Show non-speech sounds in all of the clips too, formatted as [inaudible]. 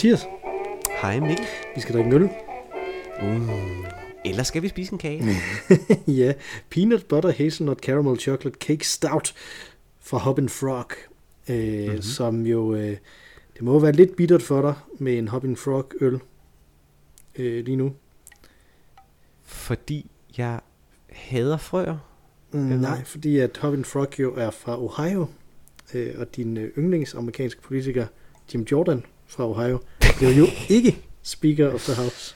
Hej Mathias. Hej Mikkel. Vi skal drikke en øl. Uh, eller skal vi spise en kage? [laughs] ja, peanut butter hazelnut caramel chocolate cake stout fra Hop and Frog. Øh, mm-hmm. Som jo, øh, det må være lidt bittert for dig med en Hop and Frog øl øh, lige nu. Fordi jeg hader frøer. Mm, nej, fordi at Hop and Frog jo er fra Ohio, øh, og din øh, yndlingsamerikanske politiker Jim Jordan fra Ohio blev jo ikke Speaker of the House.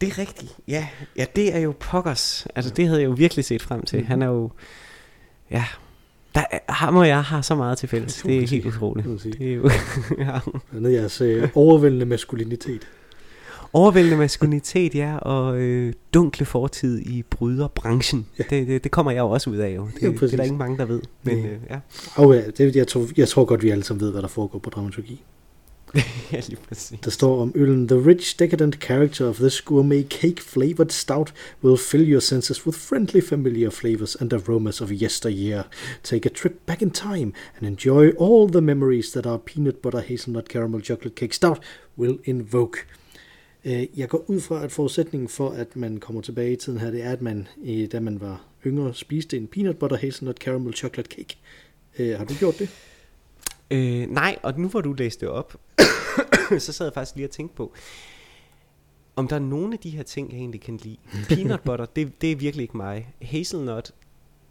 Det er rigtigt. Ja, ja det er jo pokkers. Altså, det havde jeg jo virkelig set frem til. Mm-hmm. Han er jo... Ja, der, er- ham og jeg har så meget til fælles. Ja, Det er helt utroligt. Det er jo [laughs] ja. Blandt andet jeres øh, overvældende maskulinitet. overvældende maskulinitet, ja, og øh, dunkle fortid i bryderbranchen. Ja. Det, det, det kommer jeg jo også ud af, jo. Det, Ja, det er der ikke mange, der ved. Men Nej. øh, ja. Ja, det, jeg, tror, jeg tror godt, vi alle sammen ved, hvad der foregår på dramaturgi. [laughs] ja, lige præcis. Der står om øllen, The rich, decadent character of this gourmet cake-flavored stout will fill your senses with friendly, familiar flavors and aromas of yesteryear. Take a trip back in time and enjoy all the memories that our peanut butter hazelnut caramel chocolate cake stout will invoke. Øh, jeg går ud fra, at forudsætningen for, at man kommer tilbage i tiden her, det er, at man, øh, da man var yngre, spiste en peanut butter hazelnut caramel chocolate cake. Øh, har du gjort det? Øh, nej, og nu hvor du læste det op, [coughs] så sad jeg faktisk lige og tænkte på, om der er nogle af de her ting, jeg egentlig kan lide. [laughs] Peanut butter, det, det er virkelig ikke mig. Hazelnut,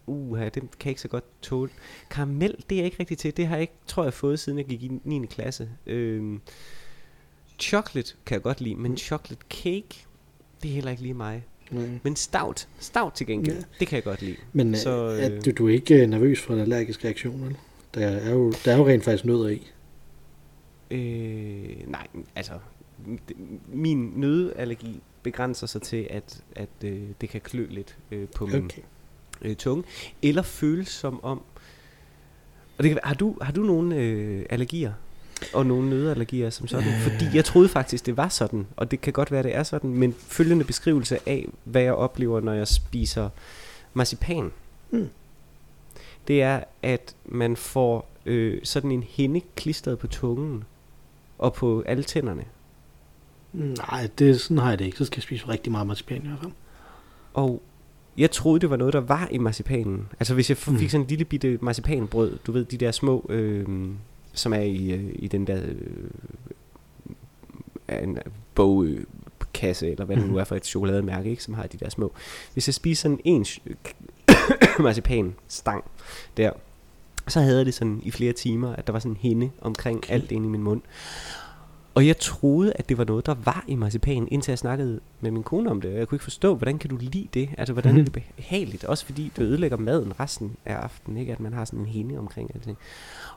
uha, det kan jeg ikke så godt tåle. Karamel, det er jeg ikke rigtig til. Det har jeg ikke, tror jeg, fået, siden jeg gik i 9. klasse. Øhm, chocolate kan jeg godt lide, men chocolate cake, det er heller ikke lige mig. Nej. Men stout, stout til gengæld, Ja. det kan jeg godt lide. Men Så, øh, er du, du er ikke øh, nervøs for en allergisk reaktion, vel? Der er jo, der er jo rent faktisk nødder i. Øh, nej, altså min nødallergi begrænser sig til, at, at øh, det kan klø lidt øh, på min Okay. øh, tunge, eller føles som om. Og det kan, har du har du nogle øh, allergier og nogle nødallergier som sådan? Øh. Fordi jeg troede faktisk det var sådan, og det kan godt være det er sådan, men følgende beskrivelse af hvad jeg oplever når jeg spiser marcipan. Mm. Det er at man får øh, sådan en hinde klistret på tungen og på alle tænderne. Nej, det, sådan har jeg det ikke. Så skal jeg spise rigtig meget marcipan i hvert fald. Og jeg troede, det var noget, der var i marcipanen. Altså hvis jeg f- Mm. fik sådan en lille bitte marcipanbrød, du ved, de der små, øh, som er i, øh, i den der øh, en bogkasse, eller hvad det nu Mhm. er for et chokolademærke, ikke, som har de der små. Hvis jeg spiser sådan en [coughs] ch- marcipanstang der, så havde jeg det sådan i flere timer, at der var sådan en hinde omkring Okay. alt inde i min mund. Og jeg troede, at det var noget, der var i marcipan, indtil jeg snakkede med min kone om det. Og jeg kunne ikke forstå, hvordan kan du lide det? Altså, hvordan er det [laughs] behageligt? Også fordi det ødelægger maden resten af aftenen, ikke? At man har sådan en hinde omkring alting.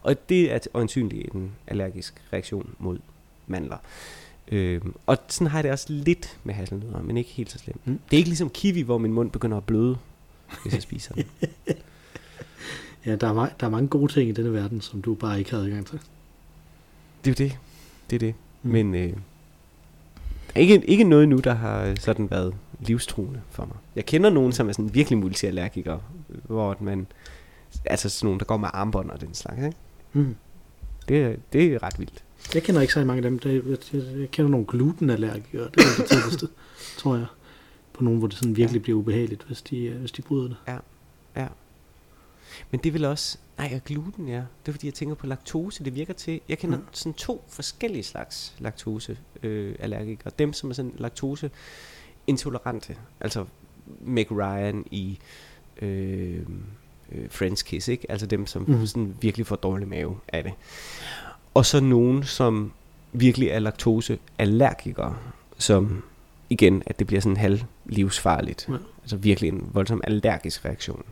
Og det er øjensynligt en allergisk reaktion mod mandler. Øhm, og sådan har jeg det også lidt med hasselnødder, men ikke helt så slemt. Mm. Det er ikke ligesom kiwi, hvor min mund begynder at bløde, hvis jeg spiser den. [laughs] Ja, der er, ma- der er mange gode ting i denne verden, som du bare ikke har adgang til. Det er jo det. Det er det. Mm. Men øh, ikke, ikke noget nu, der har øh, sådan været livstruende for mig. Jeg kender nogen, som er sådan virkelig multiallergikere, hvor man, altså sådan nogen, der går med armbånd og den slags, ikke? Mm. Det, det er ret vildt. Jeg kender ikke så mange af dem. Jeg, jeg, jeg kender nogle glutenallergikere. Det er det tætteste, [laughs] tror jeg. På nogen, hvor det sådan virkelig Ja. bliver ubehageligt, hvis de, øh, hvis de bryder det. Men det vel også, nej, og gluten, ja. Det er fordi, jeg tænker på laktose. Det virker til, jeg kender Mm. sådan to forskellige slags laktoseallergikere. Øh. Dem, som er sådan laktose intolerante. Altså Meg Ryan i øh, øh, Friends Kiss, ikke? Altså dem, som mm. sådan virkelig får dårlig mave af det. Og så nogen, som virkelig er laktoseallergikere, som igen, at det bliver sådan halv livsfarligt. Ja. Altså virkelig en voldsom allergisk reaktion.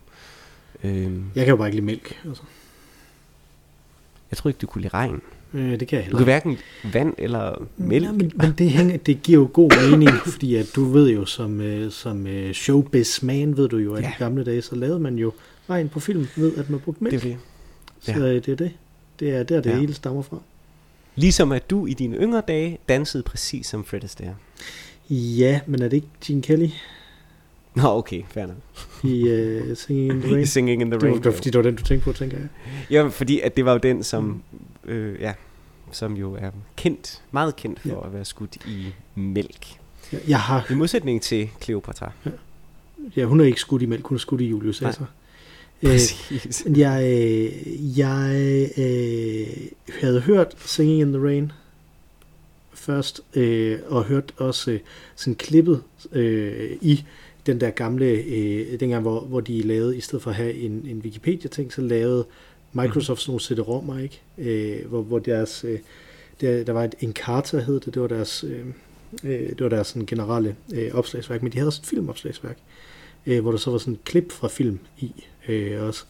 Øhm, Jeg kan jo bare ikke lide mælk. Altså. jeg tror ikke, du kunne lide regn. Øh, det kan jeg Du heller kan hverken vand eller mælk. Ja, men, men det, hænger, det giver jo god mening, [laughs] fordi at du ved jo, som, øh, som øh, showbiz man, ved du jo, at ja. I gamle dage, så lavede man jo regn på film ved, at man brugte mælk. Det er det. Så ja. øh, det er det. Det er der, det. Ja. hele stammer fra. Ligesom at du i dine yngre dage dansede præcis som Fred Astaire. Ja, men er det ikke Gene Kelly Nå, okay, fair nok. i uh, Singing in the Rain? [laughs] Singing in the Rain. det var, fordi det var den, du tænkte på, tænker jeg. Ja, fordi at det var jo den, som, øh, ja, som jo er kendt, meget kendt for Ja. at være skudt i mælk. Jeg, jeg har, I modsætning til Cleopatra. ja, hun er ikke skudt i mælk, hun er skudt i Julius Nej. Caesar. [laughs] Øh, Præcis. jeg, øh, jeg øh, havde hørt Singing in the Rain først, øh, og hørt også øh, sådan klippet øh, i den der gamle, øh, dengang hvor, hvor de lavede, i stedet for at have en, en Wikipedia-ting, så lavede Microsoft sådan nogle CD-ROM'er, ikke? Øh, hvor, hvor deres, øh, der, der var et Encarta, hed det, det var deres, øh, øh, det var deres sådan generelle øh, opslagsværk, men de havde også et filmopslagsværk, øh, hvor der så var sådan et klip fra film i øh, også.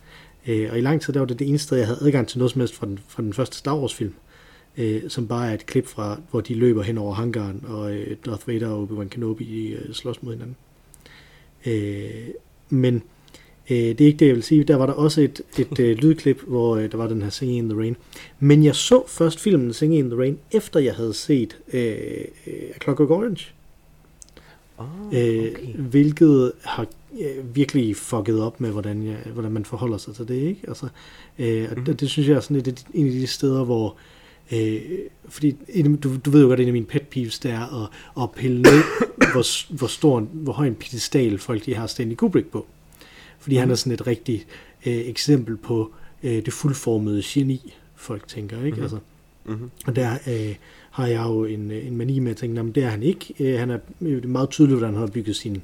Øh, og i lang tid, der var det det eneste sted, jeg havde adgang til noget som helst fra den, fra den første Star Wars film, øh, som bare er et klip fra, hvor de løber hen over hangaren, og øh, Darth Vader og Obi-Wan Kenobi øh, slås mod hinanden. Øh, men øh, det er ikke det, jeg vil sige. Der var der også et, et øh, lydklip, hvor øh, der var den her Singing in the Rain. Men jeg så først filmen Singing in the Rain, efter jeg havde set øh, A Clockwork Orange. Oh, Øh, okay. hvilket har øh, virkelig fucket op med, hvordan, jeg, hvordan man forholder sig til det. ikke? Altså, øh, og Mhm. det, det synes jeg er sådan et, en af de steder, hvor... Øh, fordi en- du, du ved jo godt, at en af mine pet peeves, det er at, at pille ned, [coughs] hvor, hvor, stor, hvor høj en pedestal folk de har Stanley Kubrick på. Fordi han Mhm. er sådan et rigtigt øh, eksempel på øh, det fuldformede geni, folk tænker. ikke? Mhm. Altså, Mm-hmm. og der øh, har jeg jo en, øh, en mani med at tænke, at det er han ikke. Øh, han er, det er meget tydeligt, hvordan han har bygget sine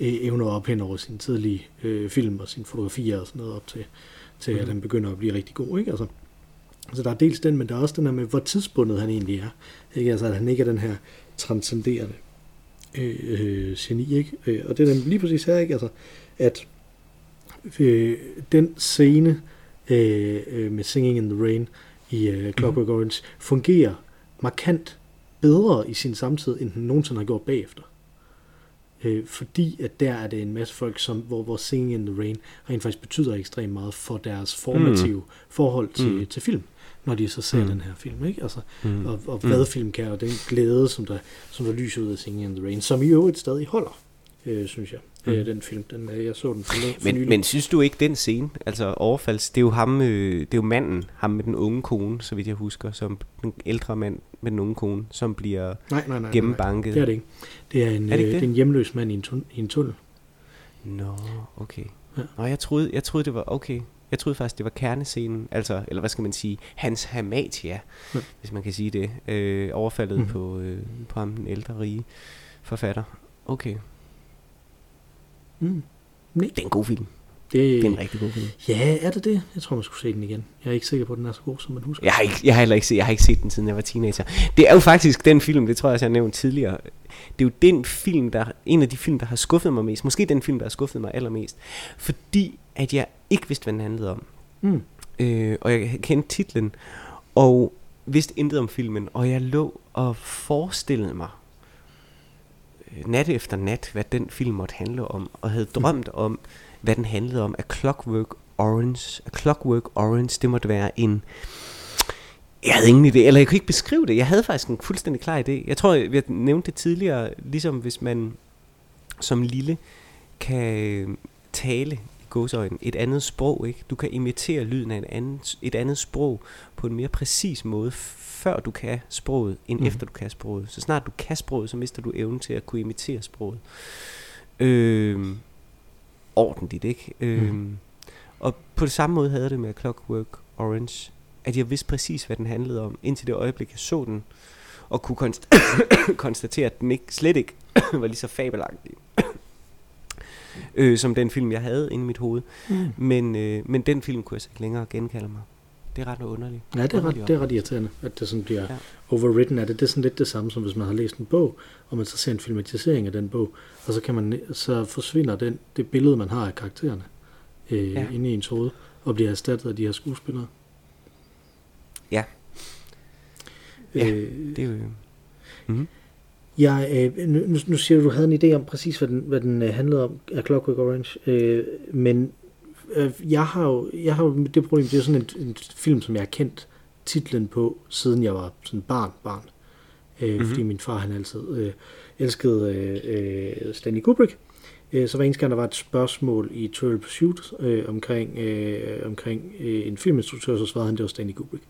øh, evner op hen over sine tidlige øh, film og sine fotografier og sådan noget op til, til mm. at han begynder at blive rigtig god. Ikke? Altså, så der er dels den, men der er også den her med, hvor tidsbundet han egentlig er. Ikke? Altså, at han ikke er den her transcenderende øh, øh, geni. Ikke? Øh, og det er den lige præcis her, ikke? Altså, at øh, den scene øh, øh, med Singing in the Rain i øh, Clockwork mm. Orange fungerer markant bedre i sin samtid, end den nogensinde har gjort bagefter. Øh, fordi at der er det en masse folk, som, hvor, hvor Singing in the Rain rent faktisk betyder ekstremt meget for deres formative mm. forhold til, Mm. mm. til film, når de så ser Mm. mm. den her film. Ikke? Altså, Mm. og, og Mm. hvad film kan, og den glæde, som der, som der lyser ud af Singing in the Rain, som i øvrigt stadig holder, øh, synes jeg, Mm. mm. øh, den film. Den, jeg så den for, Men, nylig. men synes du ikke den scene, altså overfalds, det er jo ham, øh, det er jo manden, ham med den unge kone, så vidt jeg husker, som den ældre mand med den unge kone, som bliver nej, nej, nej, nej, nej. gennembanket. Det er det ikke. Det er en, Er det ikke øh, det? det er en hjemløs mand i en, tun- i en tunnel. Nå, okay. Ja. Nå, jeg troede, jeg troede, det var okay. Jeg troede faktisk, det var kernescenen, altså, eller hvad skal man sige, hans hamatia, Ja. hvis man kan sige det, øh, overfaldet Mhm. på, øh, på ham, den ældre rige forfatter. Okay, Mm. Nej, det er en god film. det, Det er en rigtig god film. Ja, er det det? Jeg tror, man skulle se den igen. Jeg er ikke sikker på, at den er så god, som man husker. Jeg har, ikke, jeg har heller ikke set, jeg har ikke set den, siden jeg var teenager. Det er jo faktisk den film, det tror jeg også, jeg har nævnt tidligere. Det er jo den film, der, en af de film, der har skuffet mig mest. Måske den film, der har skuffet mig allermest. Fordi at jeg ikke vidste, hvad den handlede om. Mm. Øh, og jeg kendte titlen, og vidste intet om filmen. Og jeg lå og forestillede mig, Øh, nat efter nat, hvad den film måtte handle om. Og havde drømt om, hvad den handlede om. A Clockwork Orange. A Clockwork Orange, det måtte være en... Jeg havde ingen idé, eller jeg kunne ikke beskrive det. Jeg havde faktisk en fuldstændig klar idé. Jeg tror, jeg nævnte det tidligere, ligesom hvis man som lille kan øh, tale i gåsøjne et andet sprog, ikke? Du kan imitere lyden af en anden, et andet sprog på en mere præcis måde, før du kan sproget, end mm. efter du kan sproget. Så snart du kan sproget, så mister du evnen til at kunne imitere sproget. Øh, ordentligt, ikke? Øh, og på det samme måde havde jeg det med Clockwork Orange, at jeg vidste præcis, hvad den handlede om, indtil det øjeblik, jeg så den, og kunne konst- [coughs] konstatere, at den ikke slet ikke [coughs] var lige så fabelagtig, øh, som den film, jeg havde inde i mit hoved. Mm. Men, øh, men den film kunne jeg så ikke længere genkalde mig. Det er ret underligt. Ja, det er, ret, det er ret irriterende, at det sådan bliver Ja. overwritten af det. Det er sådan lidt det samme, som hvis man har læst en bog, og man så ser en filmatisering af den bog, og så, kan man, så forsvinder den, det billede, man har af karaktererne øh, Ja. ja. inde i ens hoved, og bliver erstattet af de her skuespillere. Ja. Ja, øh, Det er jo... Mm-hmm. Jeg, øh, nu, nu- siger du, du havde en idé om præcis, hvad den, hvad den øh, handlede om af Clockwork Orange, øh, men øh, jeg har jo jeg har jo det problem, det er sådan en, en film, som jeg har kendt titlen på, siden jeg var sådan barn, barn. Øh, Mhm. mm-hmm. Fordi min far, han altid øh, elskede øh, øh, Stanley Kubrick. Øh, så hver eneste gang, der var et spørgsmål i Trivial Pursuit øh, omkring, øh, omkring øh, en filminstruktør, så svarede han, det var Stanley Kubrick.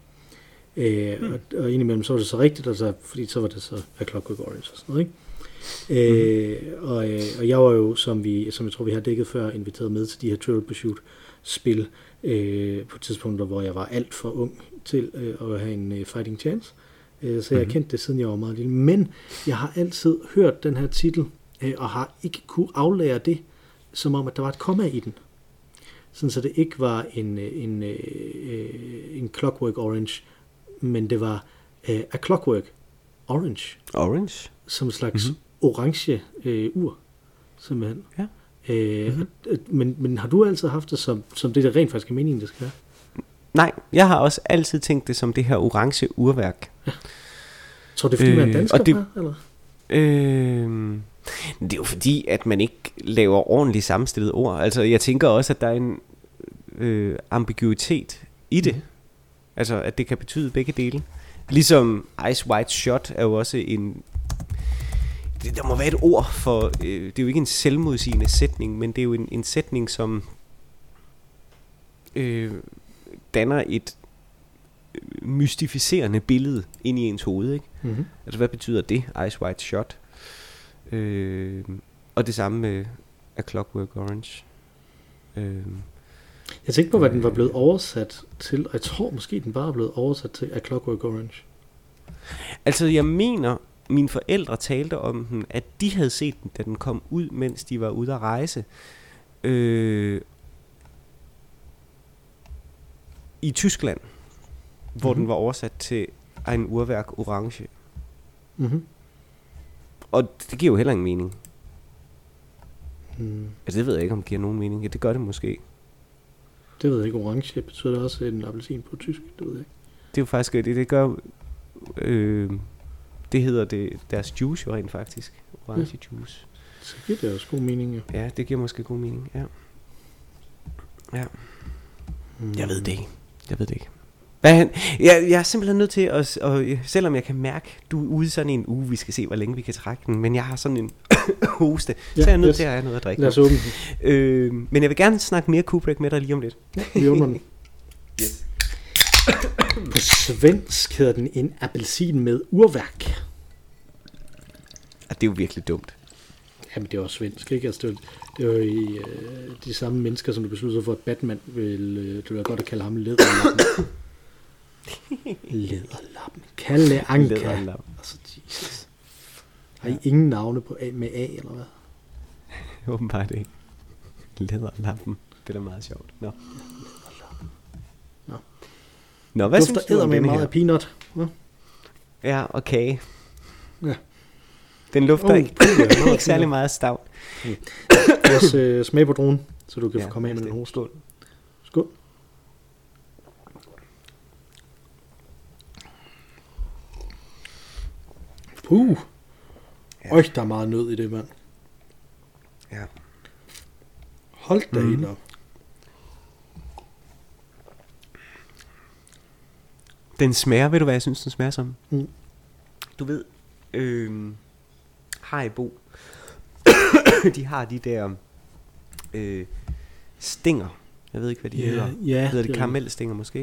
Øh, mm. og, og indimellem så var det så rigtigt, og så, fordi så var det så A Clockwork Orange og sådan noget, ikke? Øh, og, øh, og jeg var jo, som, vi, som jeg tror, vi har dækket før, inviteret med til de her Triple Pursuit spil øh, på tidspunkter, hvor jeg var alt for ung til øh, at have en øh, fighting chance. Øh, så jeg har Mhm. kendt det, siden jeg var meget lille. Men jeg har altid hørt den her titel, øh, og har ikke kunne aflære det, som om, at der var et komma i den. Sådan så det ikke var en, øh, en, øh, øh, en Clockwork Orange, men det var øh, A Clockwork Orange Orange. som en slags Mhm. mm-hmm. orange øh, ur, simpelthen. Ja. Øh, Mhm. mm-hmm. men, men har du altid haft det som, som det, der rent faktisk er meningen, det skal være? Nej, jeg har også altid tænkt det som det her orange urværk. Tror du, det er, fordi øh, man er Øh, dansker, og det- det... eller? Øh, det er jo fordi, at man ikke laver ordentligt sammenstillede ord. Altså, jeg tænker også, at der er en øh, ambiguitet i det. Mhm. Altså, at det kan betyde begge dele. Ligesom Ice White Shot er jo også en... Det, der må være et ord for... Øh, det er jo ikke en selvmodsigende sætning, men det er jo en, en sætning, som øh, danner et øh, mystificerende billede ind i ens hoved, ikke? Mm-hmm. Altså, hvad betyder det, Ice White Shot? Øh, og det samme med A Clockwork Orange. Øh, Jeg tænkte på, hvad den var blevet oversat til, og jeg tror måske, den bare er blevet oversat til A Clockwork Orange. altså, jeg mener, mine forældre talte om den, at de havde set den, da den kom ud, mens de var ude at rejse. Øh, I Tyskland, hvor Mhm. den var oversat til en urværk orange. Mm-hmm. Og det giver jo heller ingen mening. Mm. Altså, det ved jeg ikke, om det giver nogen mening. Ja, det gør det måske. Det ved jeg ikke. Orange betyder det også en appelsin på tysk. Det ved jeg ikke. Det er jo faktisk, det, det gør, øh, det hedder det, deres juice jo rent faktisk. Orange juice. Så giver det også god mening, jo. Ja, det giver måske god mening, ja. Ja, Mm. jeg ved det ikke. Jeg ved det ikke. Hvad, han- jeg, jeg er simpelthen nødt til at, og, selvom jeg kan mærke, du er ude i sådan en uge, vi skal se, hvor længe vi kan trække den, men jeg har sådan en [coughs] hoste, ja, så er jeg nødt lad os- til at have noget at drikke. Lad os åbne den. Øh, men jeg vil gerne snakke mere Kubrick med dig lige om lidt. Ja, vi åbner den. Yes. På svensk hedder den en appelsin med urværk. Og det er jo virkelig dumt. Jamen, det er også svensk, ikke? Altså, det, var, det var i øh, de samme mennesker, som du besluttede for, at Batman vil... Øh, det ville godt at kalde ham Lederlappen. [coughs] Lederlappen. Kalle Anka. Lederlappen. Altså, Jesus. Har I ingen navne på A, med A, eller hvad? Åbenbart ikke. Læderlappen. Det er da meget sjovt. Nå. Nå. Nå, hvad synes Dufter du om med meget her? af peanut. Hva? Ja, og kage. Ja. Den lufter Oh, ikke, [laughs] ikke særlig meget stavt. Lad os øh, smage på dronen, så du kan ja, Ja, komme af med den hoste. Puh. Ja. Øj, der er meget nød i det, mand. Ja. Hold da mm. op. Den smager, ved du hvad jeg synes, den smager som? Mm. Du ved, øh, Haribo, [coughs] de har de der øh, stinger. Jeg ved ikke, hvad de Ja, hedder. ja, hedder det det er karamelstinger måske,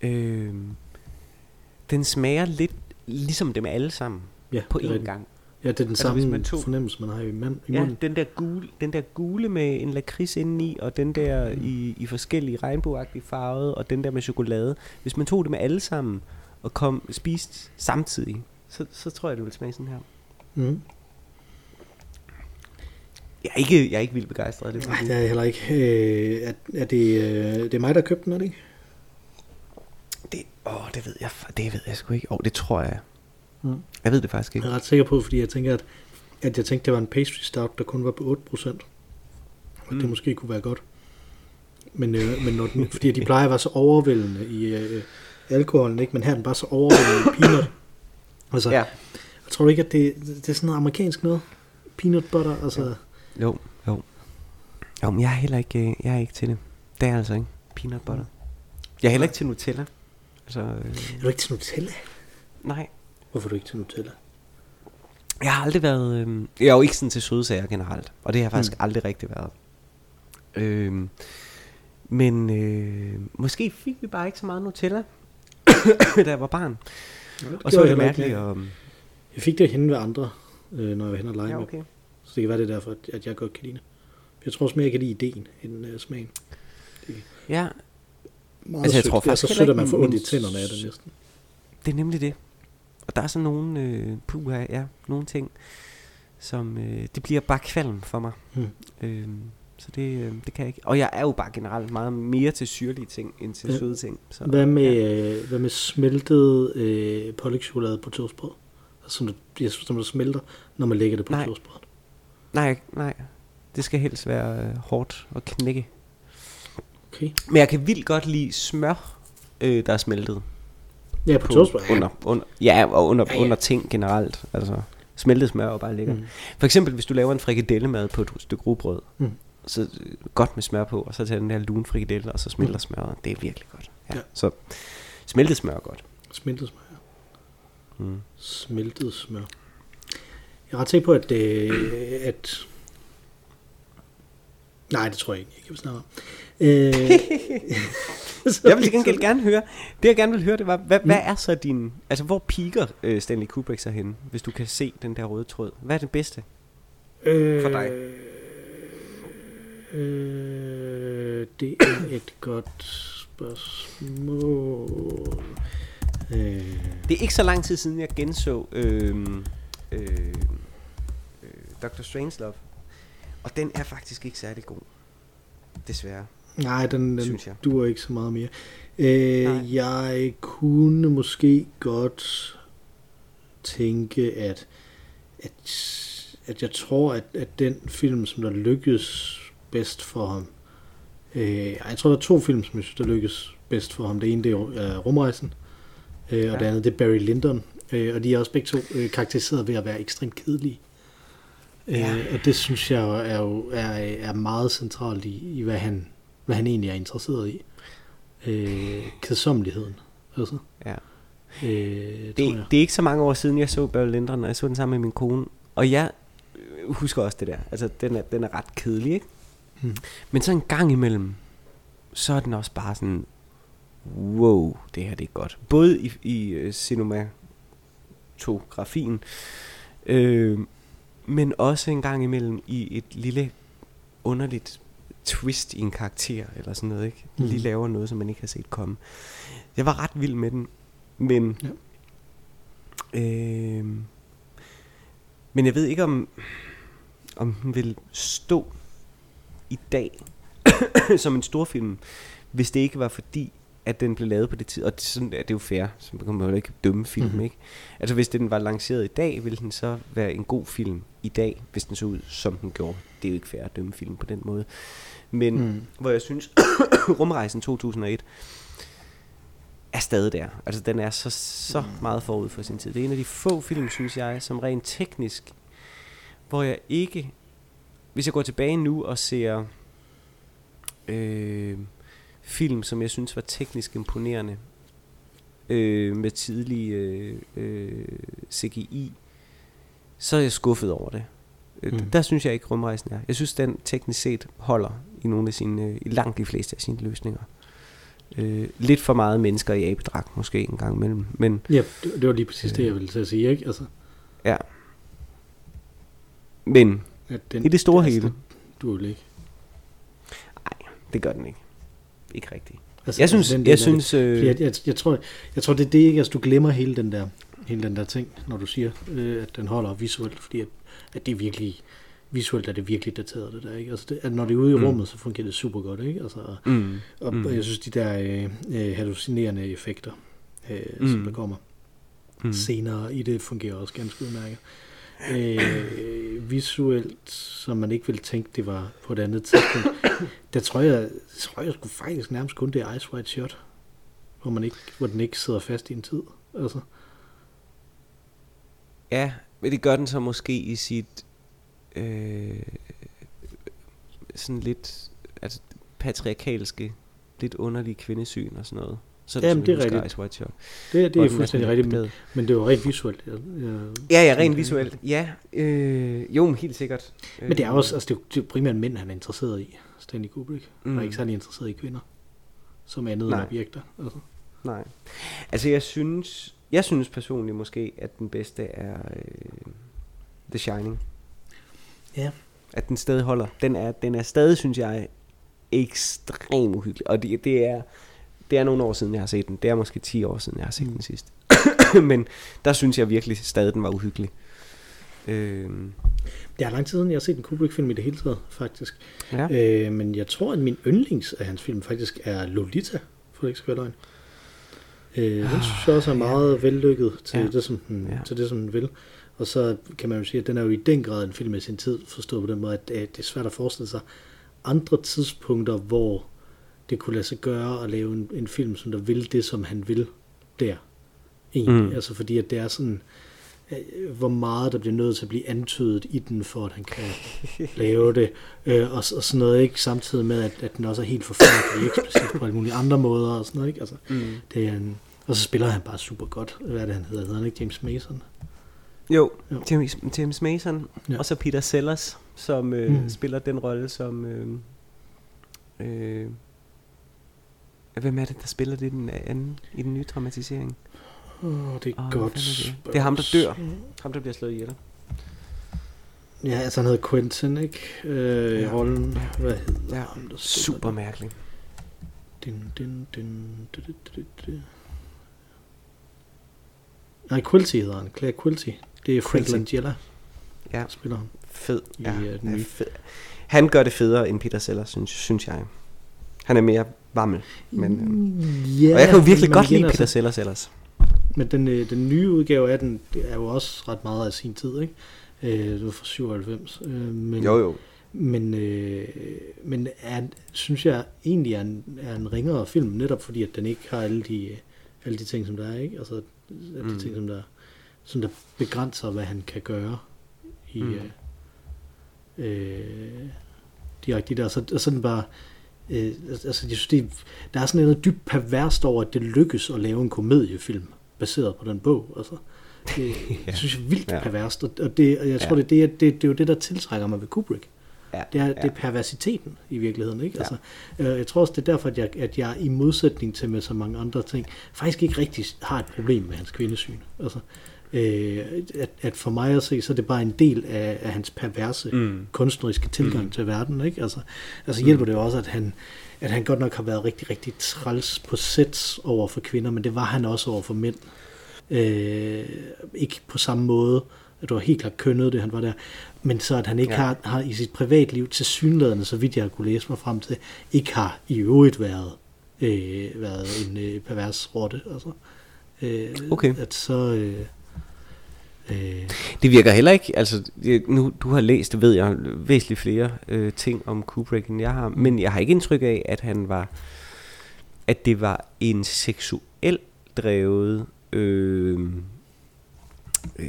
ikke? Øh, den smager lidt ligesom dem alle sammen Ja, på én gang. Ja, det er den Altså, samme hvis man tog- fornemmelse, man har i, mand, i Ja, munden. den der gule, den der gule med en lakrids indeni, og den der Mm. i, i forskellige regnbueagtige farvede, og den der med chokolade. Hvis man tog det med alle sammen, og kom spist samtidig, så, så tror jeg, det ville smage sådan her. Mm. Jeg er ikke, jeg er ikke vildt begejstret af det. Nej, det er jeg heller ikke. Øh, er, er det, øh, det er mig, der købte den, er det ikke? Det, åh, det ved jeg, det ved jeg sgu ikke. Åh, det tror jeg. Mm. Jeg ved det faktisk ikke. Jeg er ret sikker på, fordi jeg tænker, at, at jeg tænkte, det var en pastry stout, der kun var på 8%. Og mm. det måske kunne være godt. Men, øh, men når den, fordi de plejer at være så overvældende i øh, alkoholen, ikke? men her er den bare så overvældende i peanut. Altså, Ja. jeg tror ikke, at det, det er sådan noget amerikansk noget? Peanut butter, altså... Jo, jo. Jo, men jeg er heller ikke, øh, jeg er ikke til det. Det er jeg altså ikke. Peanut butter. Jeg er heller ikke til Nutella. Altså, øh, Er du ikke til Nutella? nej. Hvorfor er du ikke til Nutella? Jeg har aldrig været... Øh, jeg er jo ikke sådan til søde sager generelt. Og det har jeg faktisk Mm. aldrig rigtig været. Øh, men øh, måske fik vi bare ikke så meget Nutella. [coughs] da jeg var barn. Ja, det Og så var det mærkeligt. Og, Jeg fik det henne ved andre, øh, når jeg var henne og lege ja, med. okay. Så det kan være det er derfor, at- jeg godt kan lide det. Jeg tror også mere, jeg kan lide ideen end øh, smagen. Ja, Meget Altså, jeg sødt. tror det er faktisk så heller sødt, at man får ondt i tænderne af det næsten. det er nemlig det. Og der er sådan nogle, øh, puha, ja, nogle ting, som, øh, det bliver bare kvalm for mig. Hmm. Øh, så det, øh, det kan jeg ikke. Og jeg er jo bare generelt meget mere til syrlige ting, end til Ja. søde ting. Så, Hvad med, Ja. øh, hvad med smeltet øh, pålægtschokolade på toastbrød? Altså, som, der, som der smelter, når man lægger det på Nej. toastbrød. Nej, nej. Det skal helst være øh, hårdt og knække. Okay. Men jeg kan vildt godt lide smør, øh, der er smeltet. Ja, på, på toastbrød. Under, under, ja, og under, Ja, ja, under ting generelt. Altså, smeltet smør er bare lækkert. Mm. For eksempel, hvis du laver en frikadellemad på et stykke rugbrød, Mm. så øh, godt med smør på, og så tager den der lun frikadelle, og så smelter Mm. smøret. Det er virkelig godt. Ja. Ja. Så smeltet smør er godt. Smeltet smør. Mm. Smeltet smør. Jeg er ret sikker på, at, øh, at... Nej, det tror jeg ikke, jeg kan snakke om. Øh, [laughs] Jeg vil til gengæld gerne høre, det jeg gerne vil høre, det var, hvad, mm. hvad er så din, altså hvor piker øh, Stanley Kubrick så henne, hvis du kan se den der røde tråd? Hvad er det bedste? øh, For dig. Øh, det er et godt spørgsmål. Øh, Det er ikke så lang tid siden, jeg genså øh, øh, øh, Dr. Strangelove, og den er faktisk ikke særlig god, desværre. Nej, den, den jeg. duer ikke så meget mere. Øh, Nej. jeg kunne måske godt tænke, at, at, at jeg tror, at, at den film, som der lykkedes bedst for ham, øh, jeg tror, der er to film, som jeg synes, der lykkedes bedst for ham. Det ene, det er uh, Rumrejsen, øh, og Ja. det andet, det er Barry Lyndon. Øh, og de er også begge to øh, karakteriseret ved at være ekstremt kedelige. Ja. Øh, og det synes jeg er, jo er, er meget centralt i, i hvad, han, hvad han egentlig er interesseret i. Øh, kedsommeligheden. Altså, Ja. øh, Det, det er ikke så mange år siden, jeg så Barry Lyndon, og jeg så den sammen med min kone. Og jeg husker også det der. Altså, den er, den er ret kedelig, ikke? Hmm. Men så en gang imellem, så er den også bare sådan, wow, det her det er godt. Både i, i øh, cinematografien, øh, men også en gang imellem i et lille underligt twist i en karakter, eller sådan noget, ikke? Mhm. Lige laver noget, som man ikke har set komme. Jeg var ret vild med den, men... Ja. Øh, men jeg ved ikke, om, om den vil stå i dag [coughs] som en stor film, hvis det ikke var fordi, at den blev lavet på det tid. Og det, sådan, er det jo fair, så man kan man jo ikke dømme film, mm-hmm. ikke? Altså hvis den var lanceret i dag, ville den så være en god film i dag, hvis den så ud, som den gjorde. Det er jo ikke fair at dømme film på den måde. Men Mm. mm. hvor jeg synes, [coughs] Rumrejsen 2001 er stadig der. Altså den er så, så meget forud for sin tid. Det er en af de få film, synes jeg, som rent teknisk, hvor jeg ikke, hvis jeg går tilbage nu og ser øh, film, som jeg synes var teknisk imponerende, øh, med tidlig øh, øh, CGI, så er jeg skuffet over det. Mm. Mm. Der synes jeg ikke, rumrejsen er. Jeg synes, den teknisk set holder i nogle af sine, øh, i langt de fleste af sine løsninger. Øh, lidt for meget mennesker i abedragt måske en gang imellem, men Ja, det, var lige præcis det, jeg Øh. ville til at sige, ikke? Altså, ja. Men at den, i det store altså, hele, duer ikke. det gør den ikke. Ikke rigtigt. Altså, Jeg synes, den del jeg synes, øh, Jeg, jeg, jeg, tror, jeg tror, det er det ikke, altså du glemmer hele den der, hele den der ting, når du siger, øh, at den holder visuelt, fordi at, at det er virkelig, visuelt er det virkelig dateret, det der, ikke? Altså det, at når det er ude i Mm. rummet, så fungerer det super godt, ikke? Altså, mm, og, Mm. og jeg synes, de der øh, øh, hallucinerende effekter, øh, mm. som Mm. der kommer mm, mm. senere i det, fungerer også ganske udmærket. Øh, Øh, visuelt, som man ikke ville tænke, det var på et andet tidspunkt, der tror jeg, tror jeg skulle faktisk nærmest kun det Ice White Shot, hvor, man ikke, hvor den ikke sidder fast i en tid. Altså, Ja, men det gør den så måske i sit øh, sådan lidt altså, patriarkalske, lidt underlige kvindesyn og sådan noget. Så Jamen, det er rigtigt. Ice White Shot. det, det er fuldstændig sådan rigtigt, men, men det var rent visuelt. Jeg, jeg, Ja, ja, rent visuelt. Ja, øh, jo, helt sikkert. Men det er også, altså det er det er primært mænd, han er interesseret i, Stanley Kubrick. Mm. Han er Mm. ikke særlig interesseret i kvinder, som andet Nej. end objekter. Altså. Nej. Altså jeg synes, jeg synes personligt måske, at den bedste er øh, The Shining. Ja. At den stadig holder. Den er, den er stadig, synes jeg, ekstremt uhyggelig. Og det, det er det er nogle år siden, jeg har set den. Det er måske 10 år siden, jeg har set mm. den sidst. [coughs] Men der synes jeg virkelig stadig, den var uhyggelig. Øhm. Det er lang tid siden, jeg har set en Kubrick-film i det hele taget, faktisk. Ja. Øh, men jeg tror, at min yndlings af hans film faktisk er Lolita, for det ikke skal være løgn. Øh, den synes jeg også er meget ja. vellykket til, Ja. det, som den, Ja. til det, som den vil. Og så kan man jo sige, at den er jo i den grad en film af sin tid, forstået på den måde, at, at det er svært at forestille sig andre tidspunkter, hvor det kunne lade sig gøre at lave en, en film, som der vil det, som han vil der. Egentlig. Mm. Altså fordi, at det er sådan, øh, hvor meget der bliver nødt til at blive antydet i den, for at han kan [laughs] lave det. Øh, og, og sådan noget, ikke? Samtidig med, at, at den også er helt forfærdelig eksplicit på alle mulige andre måder og sådan noget, ikke? Altså, Mm. det er en, og så spiller han bare super godt. Hvad er det, han hedder? Hedder han ikke James Mason? Jo, Jo. James, James Mason. Ja. Og så Peter Sellers, som øh. Mm. spiller den rolle som... Øh, øh, hvem er det, der spiller det i den anden, i den nye dramatisering? Åh, oh, det er oh, godt. er det? Det er ham, der dør. Ham, der bliver slået ihjel. Ja, altså han hedder Quentin, ikke? Øh, Ja. ja. rollen. Hvad hedder Ja, ham, der Super den? mærkeligt. Din, din, din, din, din, din, din. Nej, Quilty hedder han. Claire Quilty. Det er Frank. Langella, Ja, der spiller ham. fed. I, Ja, øh, den ja, nye. fed. Han gør det federe end Peter Sellers, synes, synes jeg. Han er mere vammel. Men, øh, ja, og jeg kan jo virkelig godt lide Peter Sellers ellers. Men den, øh, den nye udgave af den, det er jo også ret meget af sin tid, ikke? Øh, det var fra 97. Øh, men, Jo, jo. Men, øh, men er, synes jeg egentlig er en, er en ringere film, netop fordi, at den ikke har alle de, alle de ting, som der er, ikke? Altså, alle de Mm. ting, som der, som der begrænser, hvad han kan gøre i Mm. mm. øh, direkte der. Så, og sådan bare, øh, altså, jeg synes, det, der er sådan noget dybt perverst over, at det lykkes at lave en komediefilm baseret på den bog. Altså, det, [laughs] Ja. ja. synes jeg er vildt Ja. perverst, og, det, og jeg tror, Ja. det, det, er- det, det er jo det, der tiltrækker mig ved Kubrick. Ja, Det er, ja. det er perversiteten i virkeligheden. Ikke? Ja. Altså, øh, jeg tror også, det er derfor, at jeg, at jeg i modsætning til med så mange andre ting, faktisk ikke rigtig har et problem med hans kvindesyn. Altså, øh, at, at for mig at se, så er det bare en del af, af hans perverse Mm. kunstneriske tilgang Mm. mm. til verden. Ikke? Altså, altså hjælper det jo også, at han, at han godt nok har været rigtig, rigtig træls på sets over for kvinder, men det var han også over for mænd. Øh, ikke på samme måde, at du var helt klart kønnet det, han var der, men så at han ikke ja. har, har i sit privatliv til synlædende, så vidt jeg har kunne læse mig frem til, ikke har i øvrigt været, øh, været en øh, pervers rotte. Altså, øh, Okay. At så... Øh, øh, Det virker heller ikke, altså nu du har læst, ved jeg, væsentligt flere øh, ting om Kubrick, end jeg har, men jeg har ikke indtryk af, at han var, at det var en seksuel drevet øh, øh,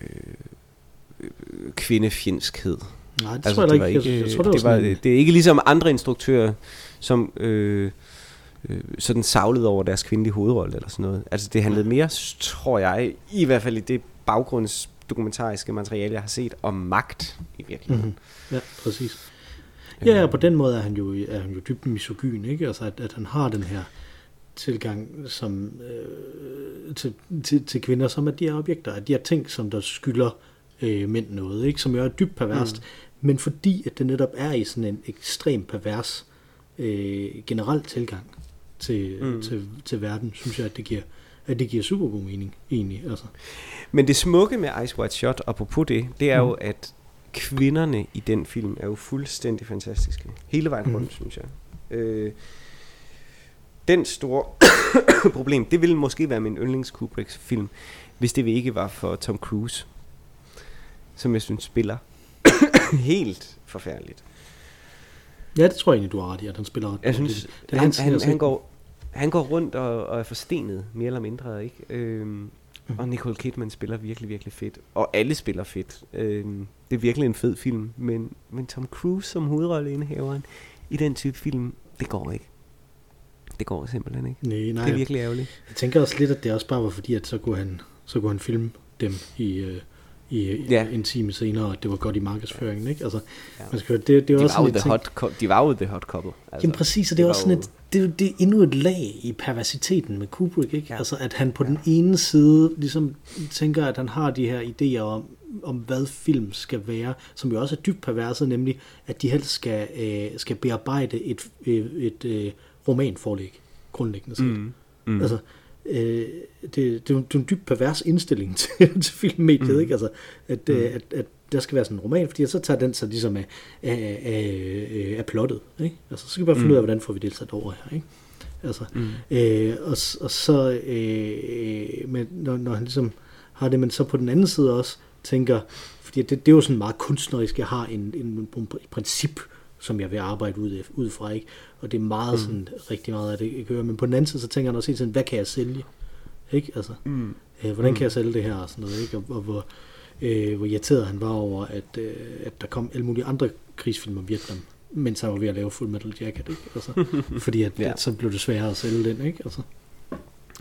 øh, kvindefjendskhed. nej, det Altså, tror jeg det da var ikke. ikke, Jeg, tror, det var, det, var, det er ikke ligesom andre instruktører, som øh, øh, sådan savlede over deres kvindelige hovedrolle eller sådan noget. Altså det handlede mere, tror jeg, i hvert fald i det baggrundsdokumentariske materiale, jeg har set, om magt i virkeligheden. Mm-hmm. Ja, præcis. Ja, og på den måde er han jo, er han jo dybt misogyn, ikke? Altså, at, at han har den her tilgang som, øh, til, til, til kvinder, som at de er objekter, at de er ting, som der skylder øh, mænd noget, ikke? Som jo er dybt perverst, mm. men fordi at det netop er i sådan en ekstrem pervers øh, generel tilgang til, Mm. mm. til, til verden, synes jeg, at det giver, at det giver super god mening, egentlig. Altså. Men det smukke med Ice White Shot, apropos det, det er Mm. jo, at kvinderne i den film er jo fuldstændig fantastiske. Hele vejen rundt, Mhm. synes jeg. Øh, den store [coughs] problem, det ville måske være min yndlings Kubricks film, hvis det ikke var for Tom Cruise, som jeg synes spiller [coughs] helt forfærdeligt. Ja, det tror jeg egentlig, du har ret i, at han spiller ret Jeg synes, det, det er han, han, han, går, han går rundt og, og er forstenet, mere eller mindre, ikke? Øhm, Mhm. og Nicole Kidman spiller virkelig, virkelig fedt. Og alle spiller fedt. Øhm, det er virkelig en fed film, men, men Tom Cruise som hovedrolleindehaveren i den type film, det går ikke. Det går simpelthen ikke. Nej, nej. Det er virkelig ærgerligt. Jeg tænker også lidt, at det også bare var fordi, at så kunne han, så kunne han filme dem i, øh, i Ja. en time senere, og det var godt i markedsføringen, ikke? Altså, Ja. man skal, det, det er De også var, sådan et hot, cou- de var jo the hot couple. Altså, Jamen præcis, og det er var også sådan et, det, er det er endnu et lag i perversiteten med Kubrick, ikke? Ja. Ja. Altså, at han på ja. den ene side ligesom tænker, at han har de her idéer om, om hvad film skal være, som jo også er dybt perverse, nemlig at de helst skal, øh, skal bearbejde et, øh, et øh, romanforlæg, grundlæggende set. Mm. Mm. Altså, øh, det, det, er det er en dybt pervers indstilling [laughs] til, til filmmediet, mm. ikke? Altså, at, mm. øh, at, at der skal være sådan en roman, fordi så tager den sig ligesom af, af, af, af plottet, ikke? Altså, så skal vi bare finde Mm. ud af, hvordan får vi det sat over her, ikke? Altså, Mm. øh, og, og så, øh, men når, når han ligesom har det, men så på den anden side også tænker, fordi det, det er jo sådan meget kunstnerisk, jeg har en, en, en princip, som jeg vil arbejde ud, ud fra, ikke? Og det er meget mm. sådan, rigtig meget af det, jeg gør, men på den anden side, så tænker han også hele tiden, hvad kan jeg sælge? Ikke? Altså, Mm. øh, hvordan kan jeg sælge det her og sådan noget, ikke? Og, og hvor, øh, hvor irriteret han var over, at, øh, at der kom alle mulige andre krigsfilm om Vietnam, mens han var ved at lave Full Metal Jacket, ikke? Altså, [laughs] fordi at, Ja. at, så blev det sværere at sælge den, ikke? Altså,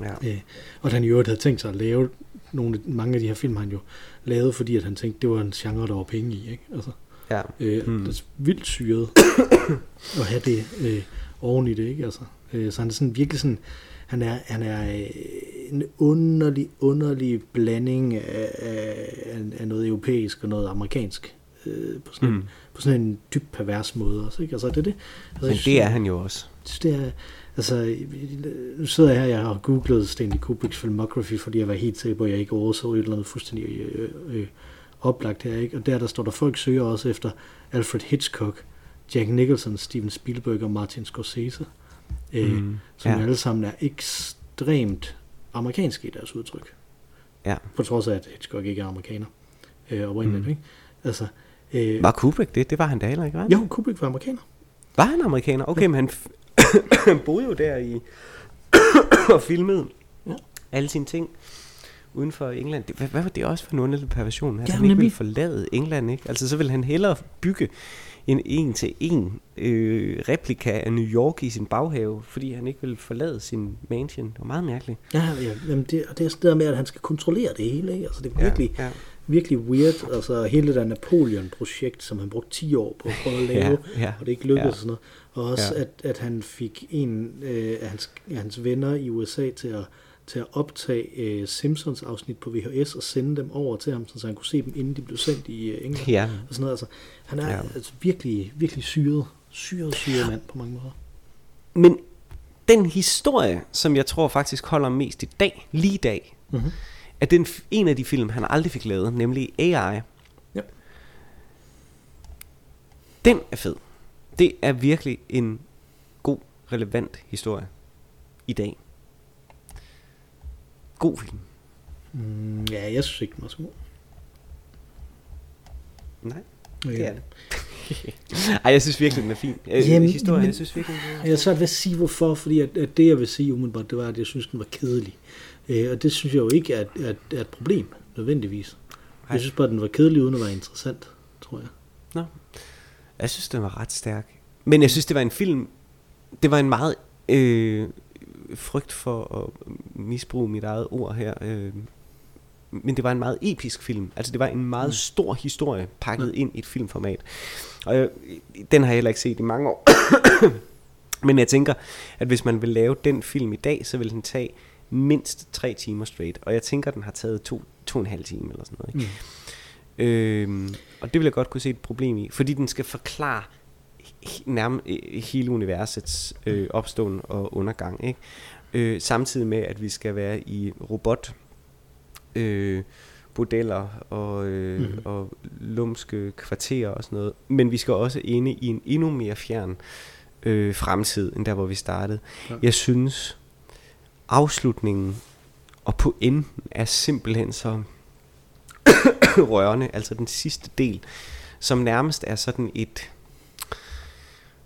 Ja. øh, og han i øvrigt havde tænkt sig at lave nogle, mange af de her film, han jo lavet, fordi at han tænkte, det var en genre, der var penge i, ikke? Altså, ja. øh, Mm. det er vildt syret [coughs] at have det øh, oven i det, ikke? Altså, øh, så han er sådan virkelig sådan, han er, han er øh, en underlig, underlig blanding af, af, af noget europæisk og noget amerikansk. Øh, på, sådan mm. En, på sådan en dybt pervers måde også, ikke? Altså, det er det. Altså, Men jeg synes, det er han jo også. synes, det er, altså, nu sidder jeg her, jeg har googlet Stanley Kubricks filmography, fordi jeg var helt sikker på, at jeg ikke overså et eller andet fuldstændig øh, øh, oplagt her, ikke? Og der, der står der, folk søger også efter Alfred Hitchcock, Jack Nicholson, Steven Spielberg og Martin Scorsese, øh, mm, Mm. som Ja. ja. alle sammen er ekstremt amerikanske i deres udtryk. Ja. På trods af, at Hitchcock ikke er amerikaner. Øh, oprindeligt, Mm. ikke? Altså, øh, Var Kubrick det? Det var han da heller ikke, var? jo, Kubrick var amerikaner. Var han amerikaner? Okay, men han, f- han [coughs] boede jo der i [coughs] og filmede Ja. alle sine ting uden for England. Det, hvad, hvad var det også for en underlig perversion? At Ja, han ikke ville forlade England, ikke? Altså, så ville han hellere bygge en en til en øh, replika af New York i sin baghave, fordi han ikke ville forlade sin mansion. Det var meget mærkeligt. Ja, ja jamen det, og det er sådan der med, at han skal kontrollere det hele, ikke? Altså, det er virkelig, Ja, ja. virkelig weird. Altså, hele det der Napoleon-projekt, som han brugte 10 år på at prøve at [laughs] lave, Ja, ja. og det ikke lykkedes Ja. sådan noget. Og også, Ja. at, at han fik en øh, af hans, af hans venner i USA til at, til at optage øh, Simpsons-afsnit på VHS og sende dem over til ham, så han kunne se dem, inden de blev sendt i øh, England. Ja, Og sådan noget. Altså, han er Ja. altså, virkelig, virkelig syret, syret, syret mand på mange måder. Men den historie, som jeg tror faktisk holder mest i dag, lige i dag, Mm-hmm. er den, en af de film, han aldrig fik lavet, nemlig AI. Ja. Den er fed. Det er virkelig en god, relevant historie i dag. God film. Mm, ja, jeg synes ikke, den var så god. Nej, det er det. [laughs] Ej, jeg synes virkelig, den er fin. Øh, Jamen, historie, men- jeg synes virkelig, den er Jeg er svært ved at sige hvorfor, fordi at, at det jeg vil sige umiddelbart, det var, at jeg synes, den var kedelig. Øh, og det synes jeg jo ikke er, er, er et problem, nødvendigvis. Nej. Jeg synes bare, at den var kedelig, uden at være interessant, tror jeg. Jeg synes, den var ret stærk. Men jeg synes, det var en film... Det var en meget øh, frygt for at misbruge mit eget ord her. Øh, men det var en meget episk film. Altså, det var en meget Mm. stor historie pakket ind i et filmformat. Og jeg, den har jeg heller ikke set i mange år. [coughs] men jeg tænker, at hvis man vil lave den film i dag, så vil den tage mindst tre timer straight. Og jeg tænker, den har taget to, to og en halv time eller sådan noget. Ikke? Mm. Øhm, og det vil jeg godt kunne se et problem i, fordi den skal forklare nærmest hele universets øh, opståen og undergang. Ikke? Øh, samtidig med, at vi skal være i robot øh, bordeller og, øh, mm. og lumske kvarterer og sådan noget. Men vi skal også inde i en endnu mere fjern øh, fremtid, end der, hvor vi startede. Ja. Jeg synes, afslutningen og pointen er simpelthen så [coughs] rørende, altså den sidste del, som nærmest er sådan et...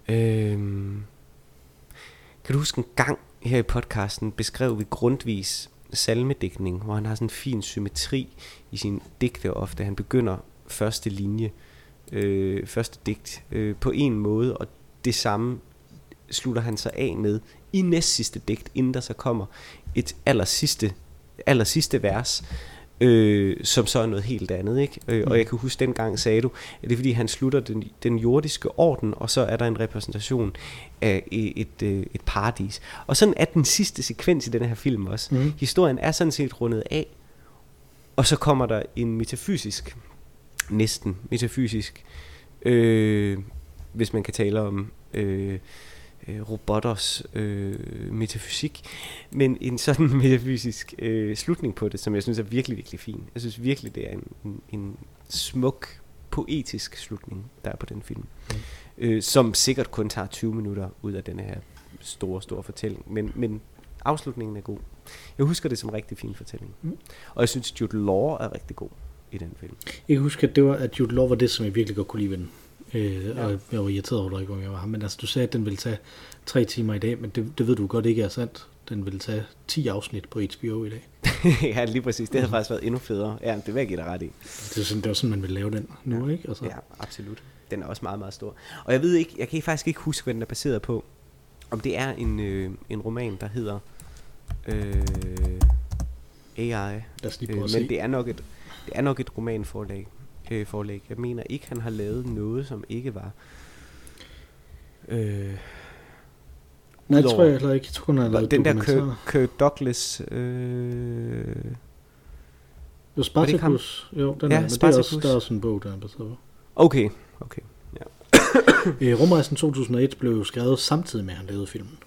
Øhm, kan du huske en gang her i podcasten beskrev vi grundvis salmedækning, hvor han har sådan en fin symmetri i sin digte ofte. Han begynder første linje, øh, første digt øh, på en måde, og det samme slutter han sig af med i næst sidste digt, inden der så kommer et aller sidste, aller sidste vers, øh, som så er noget helt andet. Ikke? Øh, Mm. Og jeg kan huske, dengang sagde du, at det er fordi, han slutter den, den jordiske orden, og så er der en repræsentation af et, et, øh, et paradis. Og sådan er den sidste sekvens i den her film også. Mm. Historien er sådan set rundet af, og så kommer der en metafysisk, næsten metafysisk, øh, hvis man kan tale om øh, øh, robotters øh, metafysik, men en sådan [laughs] metafysisk øh, slutning på det, som jeg synes er virkelig, virkelig fin. Jeg synes virkelig, det er en, en, en smuk, poetisk slutning, der er på den film, Mm. øh, som sikkert kun tager 20 minutter ud af den her store, store fortælling, men, men afslutningen er god. Jeg husker det som en rigtig fin fortælling. Mm. Og jeg synes, Jude Law er rigtig god i den film. Jeg kan huske, at, det var, at Jude Law var det, som jeg virkelig godt kunne lide ved den. Øh, Ja. Og jeg var irriteret over, at jeg var ham. Men altså, du sagde, at den ville tage tre timer i dag, men det, det ved du godt ikke er sandt. Den ville tage 10 afsnit på HBO i dag. [laughs] ja, lige præcis. Det havde faktisk været endnu federe. Ja, det vil jeg give dig ret i. Det er sådan, det var sådan, man ville lave den nu, Ja. ikke? Altså, Ja, absolut. Den er også meget, meget stor. Og jeg ved ikke, jeg kan faktisk ikke huske, hvad den er baseret på. Om det er en, øh, en roman, der hedder øh, AI. Øh, at se. men det er nok et, det er nok et romanforlæg. Øh, forlæg. Jeg mener ikke, han har lavet noget, som ikke var... Øh, Nej, det tror jeg heller ikke. Jeg tror, hun har lavet den der. Kirk, Kirk Douglas... Øh, Var Spartacus. Jo, den Ja, er, men det er Spartacus. også, der er også en bog, der er baseret på. okay, okay. [coughs] Øh, Rumrejsen 2001 blev jo skrevet samtidig med, at han lavede filmen.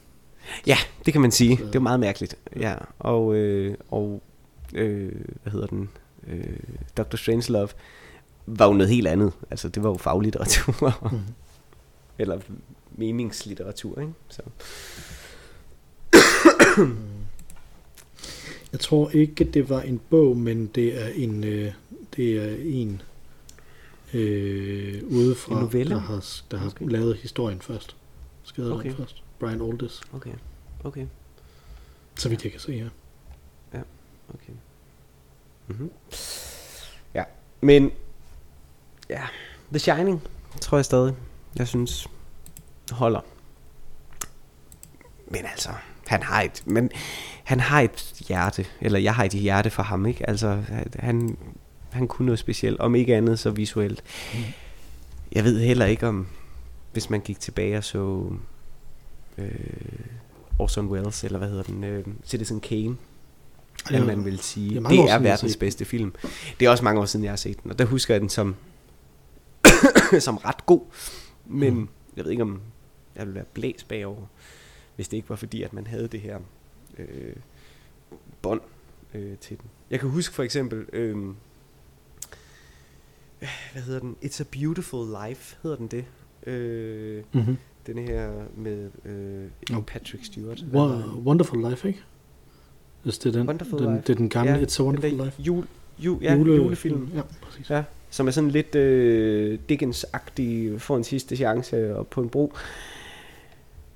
Ja, det kan man sige. Så- Det er meget mærkeligt. Ja, og, øh, og øh, hvad hedder den? Øh, Dr. Strangelove var jo noget helt andet. Altså, det var jo faglitteratur. [laughs] Mhm. Eller meningslitteratur, ikke? Så. Jeg tror ikke, det var en bog, men det er en, øh, det er en øh, udefra, En novelle? der har, der har Måske. lavet historien først. Skrevet okay. Okay. først. Brian Aldiss. Okay, okay, Så vidt jeg kan se her. okay. Mm-hmm. Ja, men ja, The Shining tror jeg stadig, jeg synes holder. Men altså, han har et, men han har et hjerte, eller jeg har et hjerte for ham, ikke? Altså, han, han kunne noget specielt, om ikke andet så visuelt. Mm. Jeg ved heller ikke om, hvis man gik tilbage og så øh, Orson Welles, eller hvad hedder den, øh, Citizen Kane, Ja, at man vil sige, det er det, er verdens bedste film. Det er også mange år siden, jeg har set den, og der husker jeg den som, [coughs] som ret god, men Mm. jeg ved ikke, om jeg ville være blæst bagover, hvis det ikke var fordi, at man havde det her øh, bånd øh, til den. Jeg kan huske for eksempel, øh, hvad hedder den? It's a Beautiful Life, hedder den det? Øh, Mm-hmm. den her med øh. Patrick Stewart. Han? Wonderful Life, ikke? Hvis det er den, Wonderful den, Life. det er den gamle Ja, It's a Wonderful Life. Jul, jul, ja, Jule- julefilm. Ja, præcis. Ja, som er sådan lidt øh, Dickens-agtig, får en sidste chance op på en bro.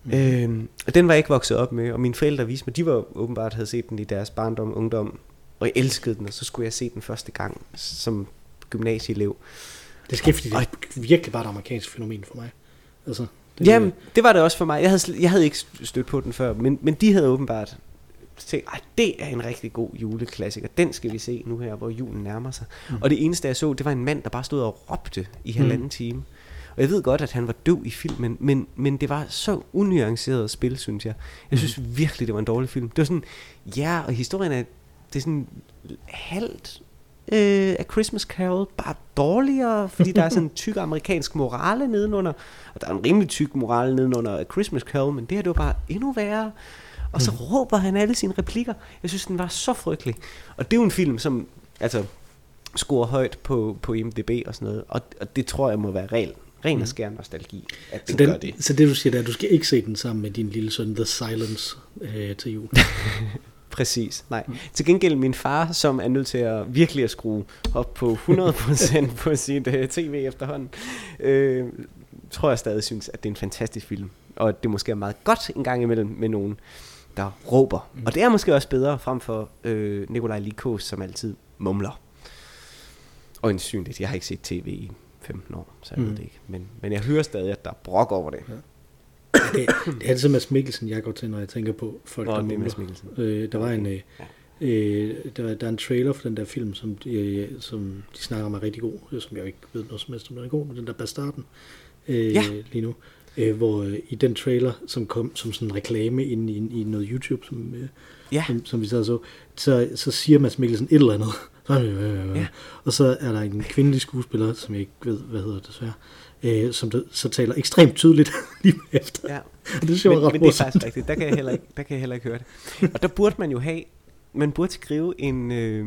Mm. Øhm, og den var jeg ikke vokset op med, og mine forældre viste mig, de var åbenbart havde set den i deres barndom og ungdom, og jeg elskede den, og så skulle jeg se den første gang som gymnasieelev. Det sker, fordi det er virkelig bare et amerikansk fænomen for mig. Altså, det, Jamen, det var det også for mig. Jeg havde, jeg havde ikke stødt på den før, men, men de havde åbenbart tænkt, Ej, det er en rigtig god juleklassiker. Den skal vi se nu her, hvor julen nærmer sig. Mm. Mm. Og det eneste, jeg så, det var en mand, der bare stod og råbte i halvanden Mm. time. Og jeg ved godt, at han var døv i filmen, men, men det var så unuanceret spil, synes jeg. Jeg synes virkelig, det var en dårlig film. Det var sådan, ja, og historien er, det er sådan halvt øh, af Christmas Carol, bare dårligere, fordi der er sådan en [laughs] tyk amerikansk morale nedenunder, og der er en rimelig tyk morale nedenunder af Christmas Carol, men det her, det var bare endnu værre. Og så Mm. råber han alle sine replikker. Jeg synes, den var så frygtelig. Og det er jo en film, som altså, scorer højt på, på IMDb og sådan noget, og, og det tror jeg må være ren, ren og skær nostalgi, at Så, den, gør den, det. så det du siger, det er, at du skal ikke se den sammen med din lille søn, The Silence, øh, til jul. [laughs] Præcis, nej. Mm. Til gengæld min far, som er nødt til at virkelig at skrue op på 100% [laughs] på sit uh, tv efterhånden, øh, tror jeg stadig synes, at det er en fantastisk film. Og at det måske er meget godt en gang imellem med nogen, der råber. Mm. Og det er måske også bedre frem for øh, Nikolaj Likos, som altid mumler. Og ensynligt, jeg har ikke set tv i 15 år, så jeg mm. Ved det ikke. Men, men jeg hører stadig, at der er brok over det. det, det er altid Mads Mikkelsen, jeg går til, når jeg tænker på folk, Nå, der er mumler. Øh, der var en, øh, Ja. Øh, der, der er en trailer for den der film, som de, øh, som de snakker om er rigtig god, som jeg ikke ved noget som helst om den er god, men den der Bastarden øh, Ja. lige nu. Øh, hvor øh, i den trailer, som kom som sådan en reklame ind i, i noget YouTube, som, øh, Ja. som, som vi sad så, så, så siger Mads Mikkelsen et eller andet. [laughs] Øh, øh, øh. Ja. Og så er der en kvindelig skuespiller, som jeg ikke ved, hvad hedder desværre, øh, som der, så taler ekstremt tydeligt [laughs] lige efter. Ja. Og [laughs] det synes jeg Men, ret men det er faktisk rigtigt. Der kan, jeg heller ikke, der kan jeg heller ikke høre det. Og der burde man jo have... Man burde skrive en... Øh,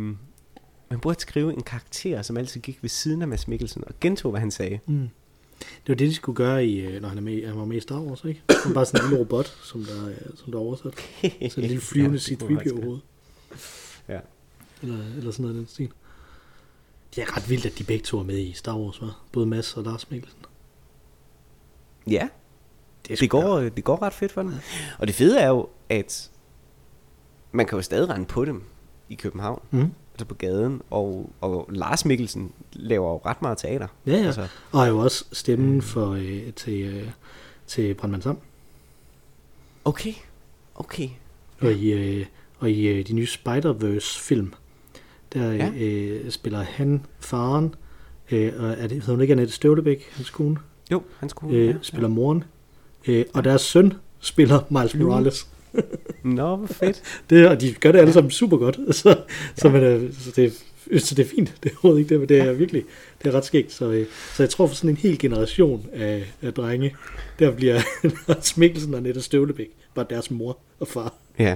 man burde skrive en karakter, som altid gik ved siden af Mads Mikkelsen, og gentog, hvad han sagde. Mm. Det var det, de skulle gøre, i, øh, når han, er med, han var med i Star Wars, ikke? Han bare sådan en lille robot, som der, er- som der er oversat. Så en lille flyvende Ja, det kunne C-3PO faktisk hoved. Ja. Eller, eller sådan noget den stil. Det er ret vildt, at de begge to er med i Star Wars, var. Både Mads og Lars Mikkelsen. Ja, er det går, det går ret fedt for dem. Og det fede er jo, at man kan jo stadig rende på dem i København, Mm. Altså på gaden, og, og Lars Mikkelsen laver jo ret meget teater. Ja, ja. Altså, Og er jo også stemmen for, øh, til, øh, til Brandmann Sam. okay, okay. Og i, øh, og i øh, de nye Spider-Verse-film, der Ja. ja. øh, spiller han faren, øh, og er det, hedder hun ikke Annette Støvlebæk, hans kone, Jo, han skulle... øh, spiller moren, øh, og deres søn spiller Miles Lune. Morales. [laughs] Nå, hvor fedt. Det, og de gør det alle sammen super godt, [laughs] så, så, man, så, det, så det er fint. Det er overhovedet ikke det, men det er virkelig det er ret skægt. Så, øh, så jeg tror for sådan en hel generation af, af drenge, der bliver [laughs] Lars Mikkelsen og Nette Støvlebæk bare deres mor og far, Ja,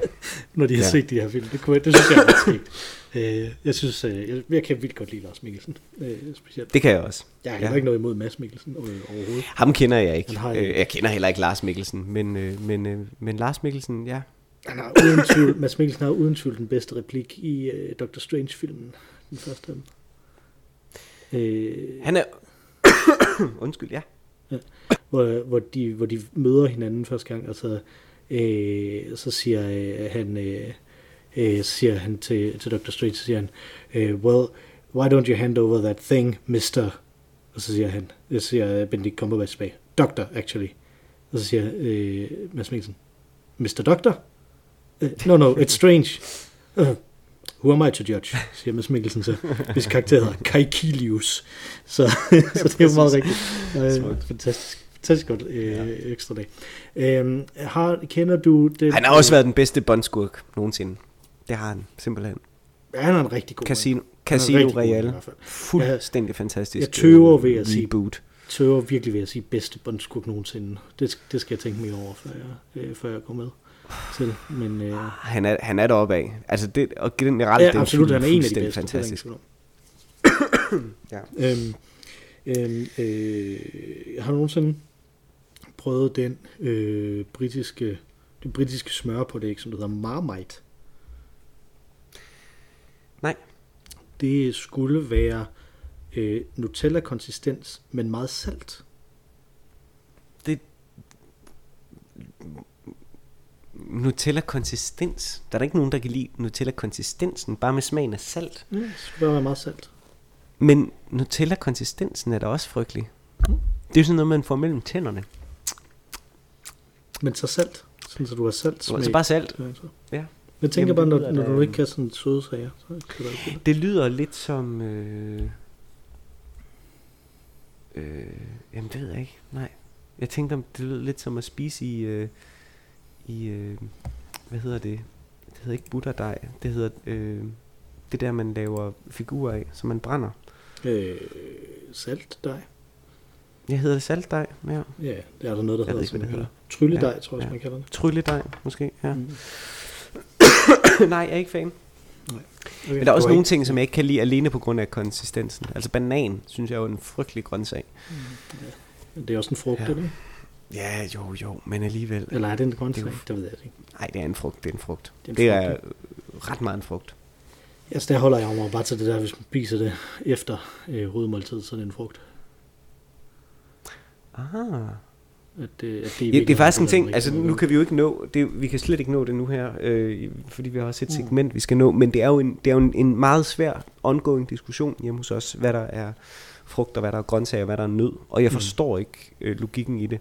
når de har Ja. ja. set de her film. Det, kunne, det synes jeg er ret skægt. Øh, jeg synes, øh, jeg, kan vildt godt lide Lars Mikkelsen, øh, specielt. det kan jeg også. Jeg har ja. ikke noget imod Mads Mikkelsen øh, overhovedet. Ham kender jeg ikke. Har Øh, jeg kender heller ikke Lars Mikkelsen, men, øh, men, øh, men Lars Mikkelsen, ja. Han har uden tvivl, [laughs] Mads Mikkelsen har uden tvivl den bedste replik i øh, Doctor Strange-filmen, den første af dem. Øh, Han er... [coughs] Undskyld, ja. hvor, hvor, de, hvor de møder hinanden første gang, og så, øh, så siger øh, han, øh, øh, siger han til, til Dr. Strange, siger han, øh, well, why don't you hand over that thing, mister? Og så siger han, så siger Benedict Cumberbatch tilbage, doctor, actually. Og så siger øh, Mads Mikkelsen, Mr. Doctor? Uh, no, no, it's strange. Uh, who am I to judge? siger Mads Mikkelsen så, hvis karakter hedder Kai Kilius. Så, [laughs] så det er meget rigtigt. Øh, fantastisk. Fantastisk godt øh, Ja. ekstra dag. Øhm, har, kender du det? Han har også været den bedste bondskurk nogensinde. Det har han, simpelthen. Han er en rigtig god Casino, Casino rigtig god Royale. fald. Fuldstændig fantastisk. jeg tøver øh, ved at sige- Reboot. Tøver virkelig ved at sige bedste bondskurk nogensinde. Det, det skal jeg tænke mere over, før jeg, øh, før jeg går med til. Men øh, Han er, han er deroppe af. Altså det, og generelt, ja, det er absolut, han er en af de bedste. det fantastisk. [coughs] Ja. Øhm, øhm, øh, har du nogensinde prøvet den øh, britiske, det britiske smørpålæg, som det hedder Marmite? Nej. Det skulle være øh, Nutella-konsistens, men meget salt. Det, Nutella-konsistens. Der er der ikke nogen, der kan lide Nutella-konsistensen, bare med smagen af salt. Ja, det skulle bare være meget salt. Men Nutella-konsistensen er da også frygtelig. Mm. Det er jo sådan noget, man får mellem tænderne. Men så salt, sådan så du har salt smag. Så bare salt. Ja. Jeg tænker Jamen, bare, når, når du ikke kan sådan søde sager, så kan det. Det lyder lidt som... Øh, øh, jamen, det ved jeg ikke. Nej. Jeg tænkte, om det lyder lidt som at spise i... Øh, i øh, hvad hedder det? Det hedder ikke butterdej. Det hedder... Øh, det der, man laver figurer af, som man brænder. Øh, salt dig. Jeg hedder det saltdej. Ja. Ja, det er der noget, der Jeg hedder, ikke, som man kalder. Trylledej, Ja, tror jeg, ja. man kalder det. Trylledej, måske. Ja. Mm. [laughs] Nej, jeg er ikke fan. Okay, Men der er også nogle ikke- ting, som jeg ikke kan lide alene på grund af konsistensen. Altså banan, synes jeg er jo en frygtelig grøntsag. Det er også en frugt, Ja. ja. eller? Ja, jo, jo, men alligevel. Eller er det en grøntsag? Det er jo- Det ved jeg ikke. Nej, det er en frugt, det er en frugt. Det er en Det frugt, er ja. øh, ret meget en frugt. Altså, der holder jeg mig bare til det der, hvis man spiser det efter øh, hovedmåltid, så er det en frugt. Aha. At, øh, at Ja, det er faktisk en ting, altså nu kan vi jo ikke nå, det, vi kan slet ikke nå det nu her, øh, fordi vi har også et Mm. segment, vi skal nå, men det er jo en, det er jo en, en meget svær ongoing diskussion hjemme hos os, hvad der er frugt, og hvad der er grøntsager, og hvad der er nød, og jeg Mm. forstår ikke øh, logikken i det.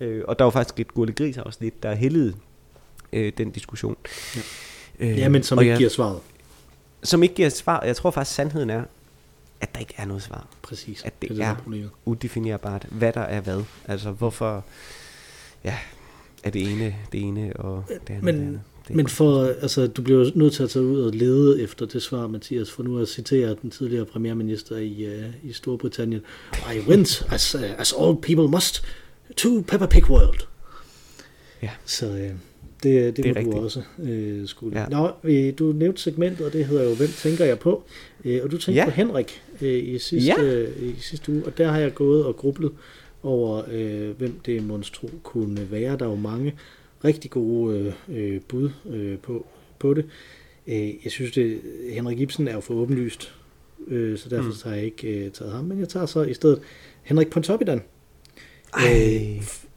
Øh, og der var faktisk et gurle gris afsnit, der hældede øh, den diskussion. Ja. Øh, Ja, men som ikke jeg- giver svaret. som ikke giver svar. Jeg tror faktisk, sandheden er, at der ikke er noget svar. Præcis. At det, det er, er problemet. udefinerbart, hvad der er hvad. Altså, hvorfor ja, er det ene det ene, og det andet Men- det andet. Det, Men for, altså, du bliver nødt til at tage ud og lede efter det svar, Mathias, for nu at citere den tidligere premierminister i, uh, i Storbritannien. I went, as, uh, as all people must, to Peppa Pig World. Ja. Så uh, det, det, det må du rigtigt. også uh, skulle. Ja. Nå, øh, du nævnte segmentet, og det hedder jo, hvem tænker jeg på? Uh, og du tænkte Ja. på Henrik uh, i, sidste, Ja. uh, i sidste uge, og der har jeg gået og grublet over, uh, hvem det monstro kunne være. Der er jo mange rigtig gode øh, øh, bud øh, på, på det. Øh, jeg synes, det Henrik Ibsen er jo for åbenlyst, øh, så derfor Mm. har jeg ikke øh, taget ham, men jeg tager så i stedet Henrik Pontoppidan. Ej,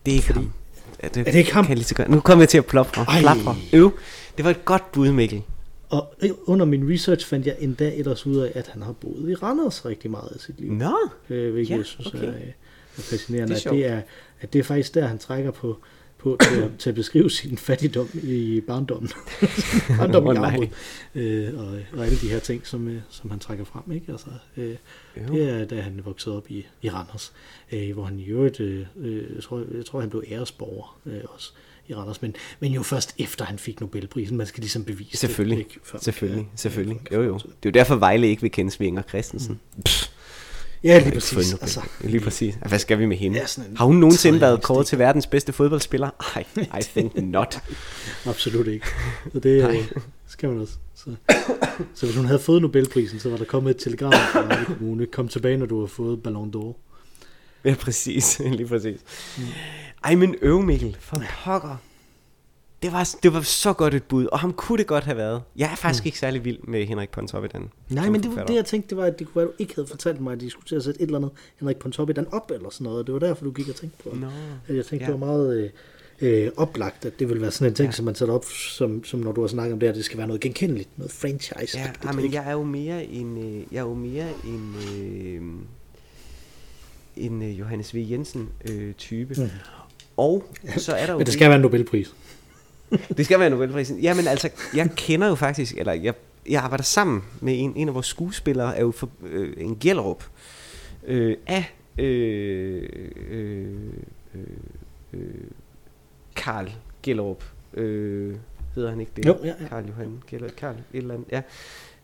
det er ikke fordi- ham. Er det, Er det ikke ham? Kan jeg lige så godt. Nu kommer jeg til at plopre. Plapre. Øv. Det var et godt bud, Mikkel. Og øh, under min research fandt jeg endda ellers ud af, at han har boet i Randers rigtig meget af sit liv. Nå, øh, hvilket Ja, jeg synes okay. er, øh, er fascinerende. Det er at, det er, at det er faktisk der, han trækker på, på til, at, til at beskrive sin fattigdom i barndommen. [laughs] barndommen Åh, i. Øh, og, og alle de her ting, som, øh, som han trækker frem. Ikke? Altså, øh, det er, da han voksede op i, i Randers, øh, hvor han i øvrigt, øh, øh, jeg, tror, jeg tror, han blev æresborger øh, også i Randers, men, men jo først efter han fik Nobelprisen. Man skal ligesom bevise Selvfølgelig. det. Ikke? Før Selvfølgelig, kan- selvfølgelig. Jo, jo. Det er jo derfor, Vejle ikke vil kende Svinger Christensen. Pff, Ja, lige præcis. Altså, Lige præcis. Hvad skal vi med hende? Ja, Har hun nogensinde været kåret til verdens bedste fodboldspiller? Ej, I think [laughs] not. Absolut ikke. Så det Nej. skal man også. Så, så hvis hun havde fået Nobelprisen, så var der kommet et telegram fra Kommune. Kom tilbage, når du har fået Ballon d'Or. Ja, præcis. [laughs] Lige præcis. Ej, men øv Mikkel, for pokker. Det var, det var så godt et bud, og ham kunne det godt have været. Jeg er faktisk mm. ikke særlig vild med Henrik Pontoppidan. Nej, men det var det, jeg tænkte, det var, at det kunne være, at du ikke havde fortalt mig, at de skulle til at sætte et eller andet Henrik Pontoppidan op eller sådan noget. Det var derfor, du gik og tænkte på. Nå. At jeg tænkte, Ja. det var meget øh, øh, oplagt, at det ville være sådan en ting, Ja. som man sætter op, som, som når du har snakket om det, at det skal være noget genkendeligt, noget franchise. Ja, ja, men jeg er jo mere en, øh, jeg er jo mere en, øh, en øh, Johannes V. Jensen øh, type. Mm. Og så er der jo Men det skal være en Nobelpris. [laughs] det skal være Nobelprisen. Jamen altså, jeg kender jo faktisk, eller jeg, jeg arbejder sammen med en, en af vores skuespillere, er jo for, øh, en Gjellerup, øh, af øh, øh, øh, øh, Karl Gjellerup. Øh, hedder han ikke det? Jo, ja, ja. Karl Johan Gjellerup. Karl et eller andet, ja.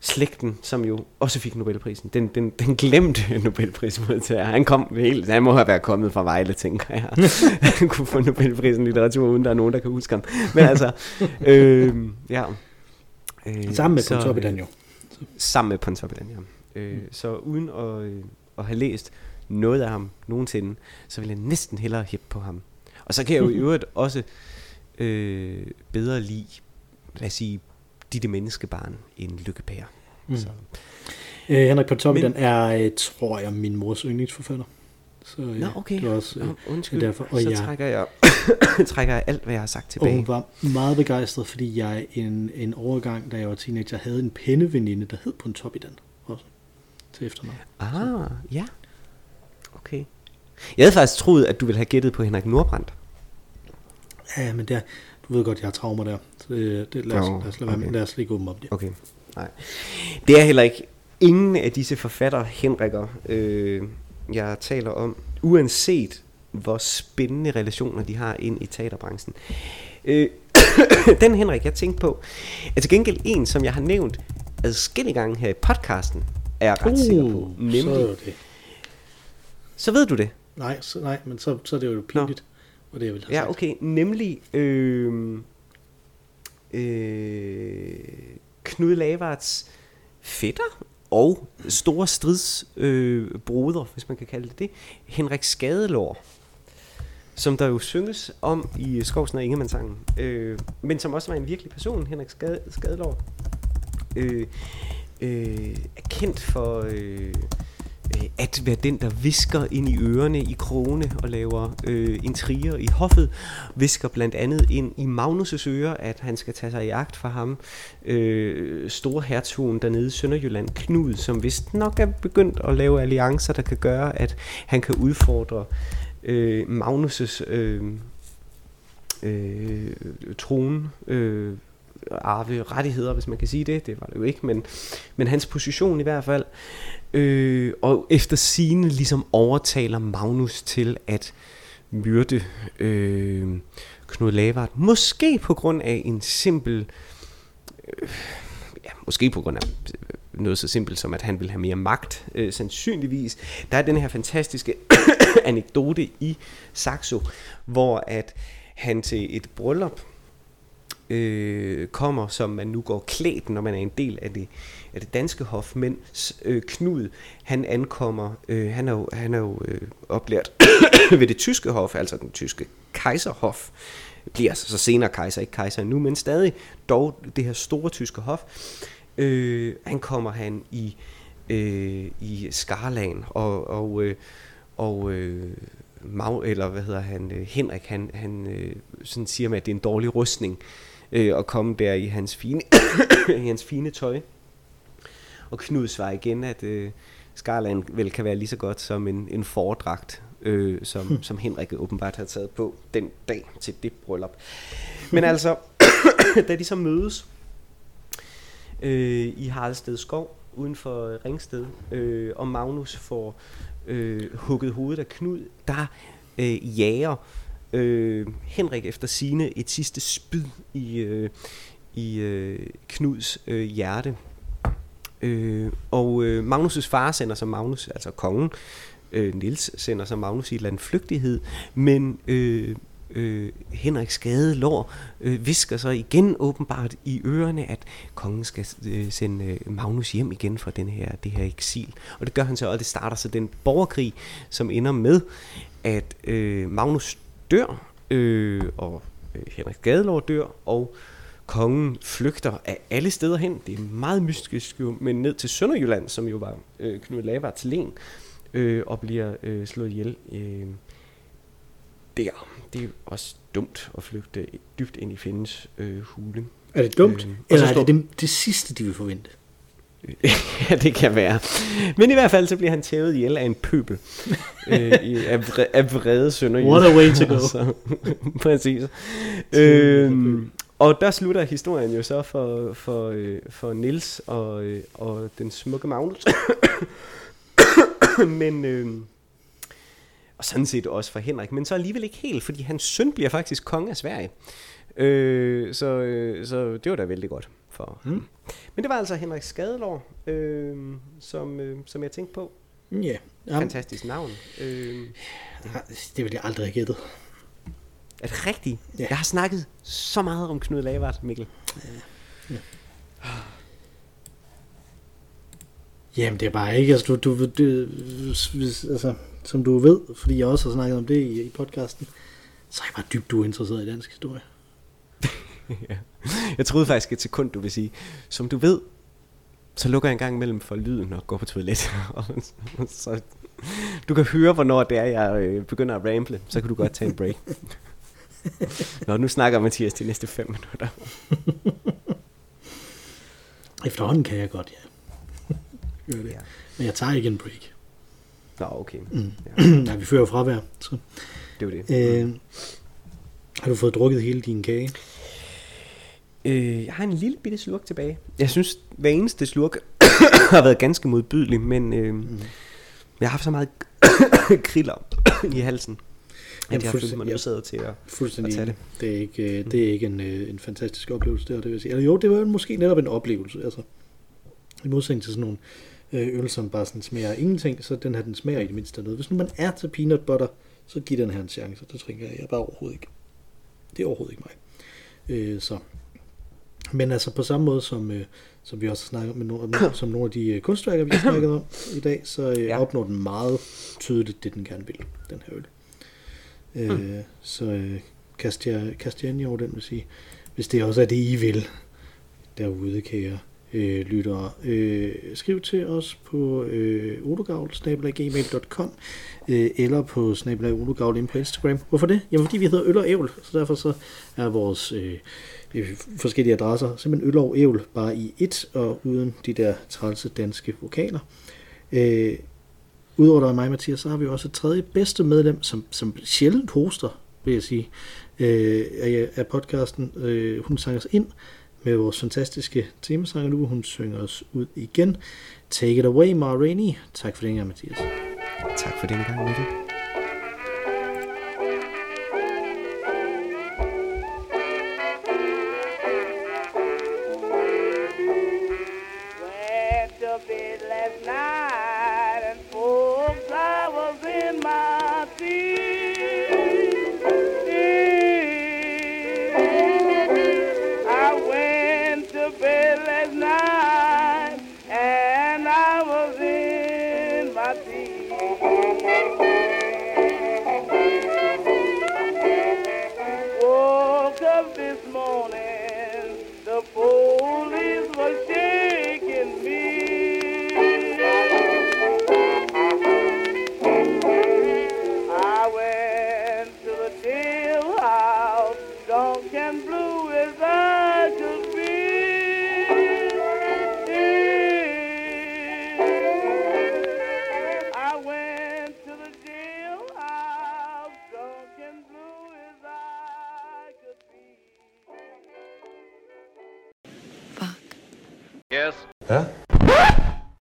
Slægten, som jo også fik Nobelprisen. Den, den, den glemte [laughs] Nobelprismodtager. Han kom helt, han må have været kommet fra Vejle, tænker jeg. [laughs] han kunne få Nobelprisen i litteratur, uden der er nogen, der kan huske ham. Men altså, øh, ja. Øh, Sammen med Pontoppidan jo. øh, Sammen med Pontoppidan, ja. Øh, Så uden at, øh, at have læst noget af ham nogensinde, så vil jeg næsten hellere hæppe på ham. Og så kan jeg jo i [laughs] øvrigt også øh, bedre lide, lad os sige, Ditte Menneskebarn end Lykkepære. Mm. Så, Øh, Henrik Pontoppidan Men... er, øh, tror jeg, min mors yndlingsforfatter. Så, øh, Nå, okay. Det var også, øh, Nå, undskyld, derfor. Og så jeg- trækker jeg, [coughs] trækker jeg alt, hvad jeg har sagt Og tilbage. hun var meget begejstret, fordi jeg en, en overgang, da jeg var teenager, havde en penneveninde, der hed Pontoppidan også til efternavn. Ah, ja. Okay. Jeg havde faktisk troet, at du ville have gættet på Henrik Nordbrandt. Ja, men der, du ved godt, jeg har traumer der. Det, det, lad, os, Nå, lad, os lade okay. lad os lige gå om det. Okay, nej. Det er heller ikke ingen af disse forfatter Henrikker, øh, jeg taler om, uanset hvor spændende relationer de har ind i teaterbranchen. Øh, [coughs] den Henrik, jeg tænkte på, er til gengæld en, som jeg har nævnt adskillige gange her i podcasten, er jeg ret sikker på. Uh, Nemlig, så det. så ved du det. Nej, så, nej, men så, så er det jo pinligt, og det jeg ville have Ja, sagt. okay. Nemlig øh, øh, Knud Lavards fætter og store stridsbroder, øh, broder, hvis man kan kalde det det, Henrik Skadelår, som der jo synges om i Skovsen og Ingemannssangen, øh, men som også var en virkelig person, Henrik Skade, Skadelår, øh, øh, er kendt for øh, Øh, at være den, der visker ind i ørerne i krone og laver øh, intriger i hoffet. Visker blandt andet ind i Magnus' ører, at han skal tage sig i agt for ham. Øh, store hertugen dernede i Sønderjylland, Knud, som vist nok er begyndt at lave alliancer, der kan gøre, at han kan udfordre øh, Magnus' øh, øh, trone, øh, arve rettigheder, hvis man kan sige det. Det var det jo ikke, men, men hans position i hvert fald. Øh, og efter sine ligesom overtaler Magnus til at myrde øh, Knud Lavard. Måske på grund af en simpel... Øh, ja, måske på grund af noget så simpelt som, at han vil have mere magt, øh, sandsynligvis. Der er den her fantastiske [coughs] anekdote i Saxo, hvor at han til et bryllup øh, kommer, som man nu går klædt, når man er en del af det, af det danske hof, mens øh, Knud, han ankommer, øh, han er jo, han er jo øh, oplært [coughs] ved det tyske hof, altså den tyske kejserhof, bliver altså så senere kejser, ikke kejser nu, men stadig dog det her store tyske hof. Øh, han kommer han i, øh, i Skarlagen, og, og, øh, og øh, Mag, eller hvad hedder han, øh, Henrik, han, han øh, sådan siger med, at det er en dårlig rustning øh, at komme der i hans fine, [coughs] i hans fine tøj. Og Knud svarer igen, at øh, Skarland vel kan være lige så godt som en, en fordragt, øh, som, hmm. som Henrik åbenbart har taget på den dag til det bryllup. Men altså, [coughs] da de så mødes øh, i Haraldsted Skov, uden for Ringsted, øh, og Magnus får øh, hugget hovedet af Knud, der øh, jager øh, Henrik efter sine et sidste spyd i, øh, i øh, Knuds øh, hjerte. Øh, og øh, Magnus' far sender sig Magnus, altså kongen, øh, Nils sender sig Magnus i et eller andet flygtighed, men øh, øh, Henrik skade lår øh, visker så igen åbenbart i ørerne, at kongen skal øh, sende øh, Magnus hjem igen fra den her, det her eksil. Og det gør han så, og det starter så den borgerkrig, som ender med, at øh, Magnus dør, øh, og øh, Henrik Skadelår dør, og kongen flygter af alle steder hen. Det er meget mystisk, men ned til Sønderjylland, som jo var øh, Knud Lavards len, øh, og bliver øh, slået ihjel øh, der. Det er også dumt at flygte dybt ind i fjendens øh, hule. Er det dumt, øh, eller er det, det det sidste, de vil forvente? [laughs] ja, det kan være. Men i hvert fald, så bliver han tævet ihjel af en pøbel. [laughs] øh, i, af, vre, af vrede sønderjyder. What a way to go. [laughs] så, præcis. øhm, og der slutter historien jo så for, for, øh, for Nils og, øh, og den smukke Magnus. [coughs] Men... Øh, og sådan set også for Henrik, men så alligevel ikke helt, fordi hans søn bliver faktisk konge af Sverige. Øh, så, øh, så det var da vældig godt for mm. Men det var altså Henrik Skadelår, øh, som, øh, som jeg tænkte på. Ja. Yeah. Fantastisk navn. Øh, det ville jeg aldrig have gættet. Er det rigtigt? Ja. Jeg har snakket så meget om Knud Lavard, Mikkel. Ja. ja. Jamen, det er bare ikke, altså, du, du, du, altså, som du ved, fordi jeg også har snakket om det i, i podcasten, så er jeg bare dybt uinteresseret i dansk historie. [laughs] ja. Jeg troede faktisk et sekund, du vil sige, som du ved, så lukker jeg en gang imellem for lyden og går på toilet. [laughs] så du kan høre, hvornår det er, jeg øh, begynder at ramble, så kan du godt tage en break. [laughs] [laughs] Nå, nu snakker Mathias de næste fem minutter. [laughs] Efterhånden kan jeg godt, ja. det. Ja. Men jeg tager ikke en break. Nå, okay. Mm. Ja. [clears throat] Nej, vi fører fravær. Så. Det var det. Øh, har du fået drukket hele din kage? Øh, jeg har en lille bitte slurk tilbage. Jeg synes, hver eneste slurk [coughs] har været ganske modbydelig, men øh, mm. jeg har haft så meget [coughs] [coughs] kriller i halsen, Jamen, jeg har følt mig nødsaget til at, fuldstændig at tage det. Det er ikke, øh, det er ikke en, øh, en fantastisk oplevelse, der, det vil sige. Eller jo, det var måske netop en oplevelse. Altså, I modsætning til sådan nogle øh, øl, som bare sådan smager ingenting, så den her, den smager i det mindste noget. Hvis nu man er til peanut butter, så giv den her en chance. Det tænker jeg, jeg bare overhovedet ikke. Det er overhovedet ikke mig. Øh, så. Men altså på samme måde som, øh, som vi også har snakket med nogle, [coughs] som nogle af de øh, kunstværker, vi har snakket om i dag, så øh, ja. opnår den meget tydeligt det, den gerne vil, den her øl. Øh, mm. Så øh, kast, jer, kast jer ind i over den, vil sige. Hvis det også er det, I vil derude, kære øh, lyttere. Øh, skriv til os på øh, odogavl.gmail.com øh, eller på snablag inde på Instagram. Hvorfor det? Jamen fordi vi hedder Øl og Ævl, så derfor så er vores øh, forskellige adresser simpelthen Øl og Ævl bare i et og uden de der trælse danske vokaler. Øh, Udover dig og mig, Mathias, så har vi også et tredje bedste medlem, som, som sjældent hoster, vil jeg sige, øh, af, af podcasten. Øh, hun sang os ind med vores fantastiske temesang nu. Hun synger os ud igen. Take it away, Ma Rainey. Tak for den gang, Mathias. Tak for den gang, Mikkel.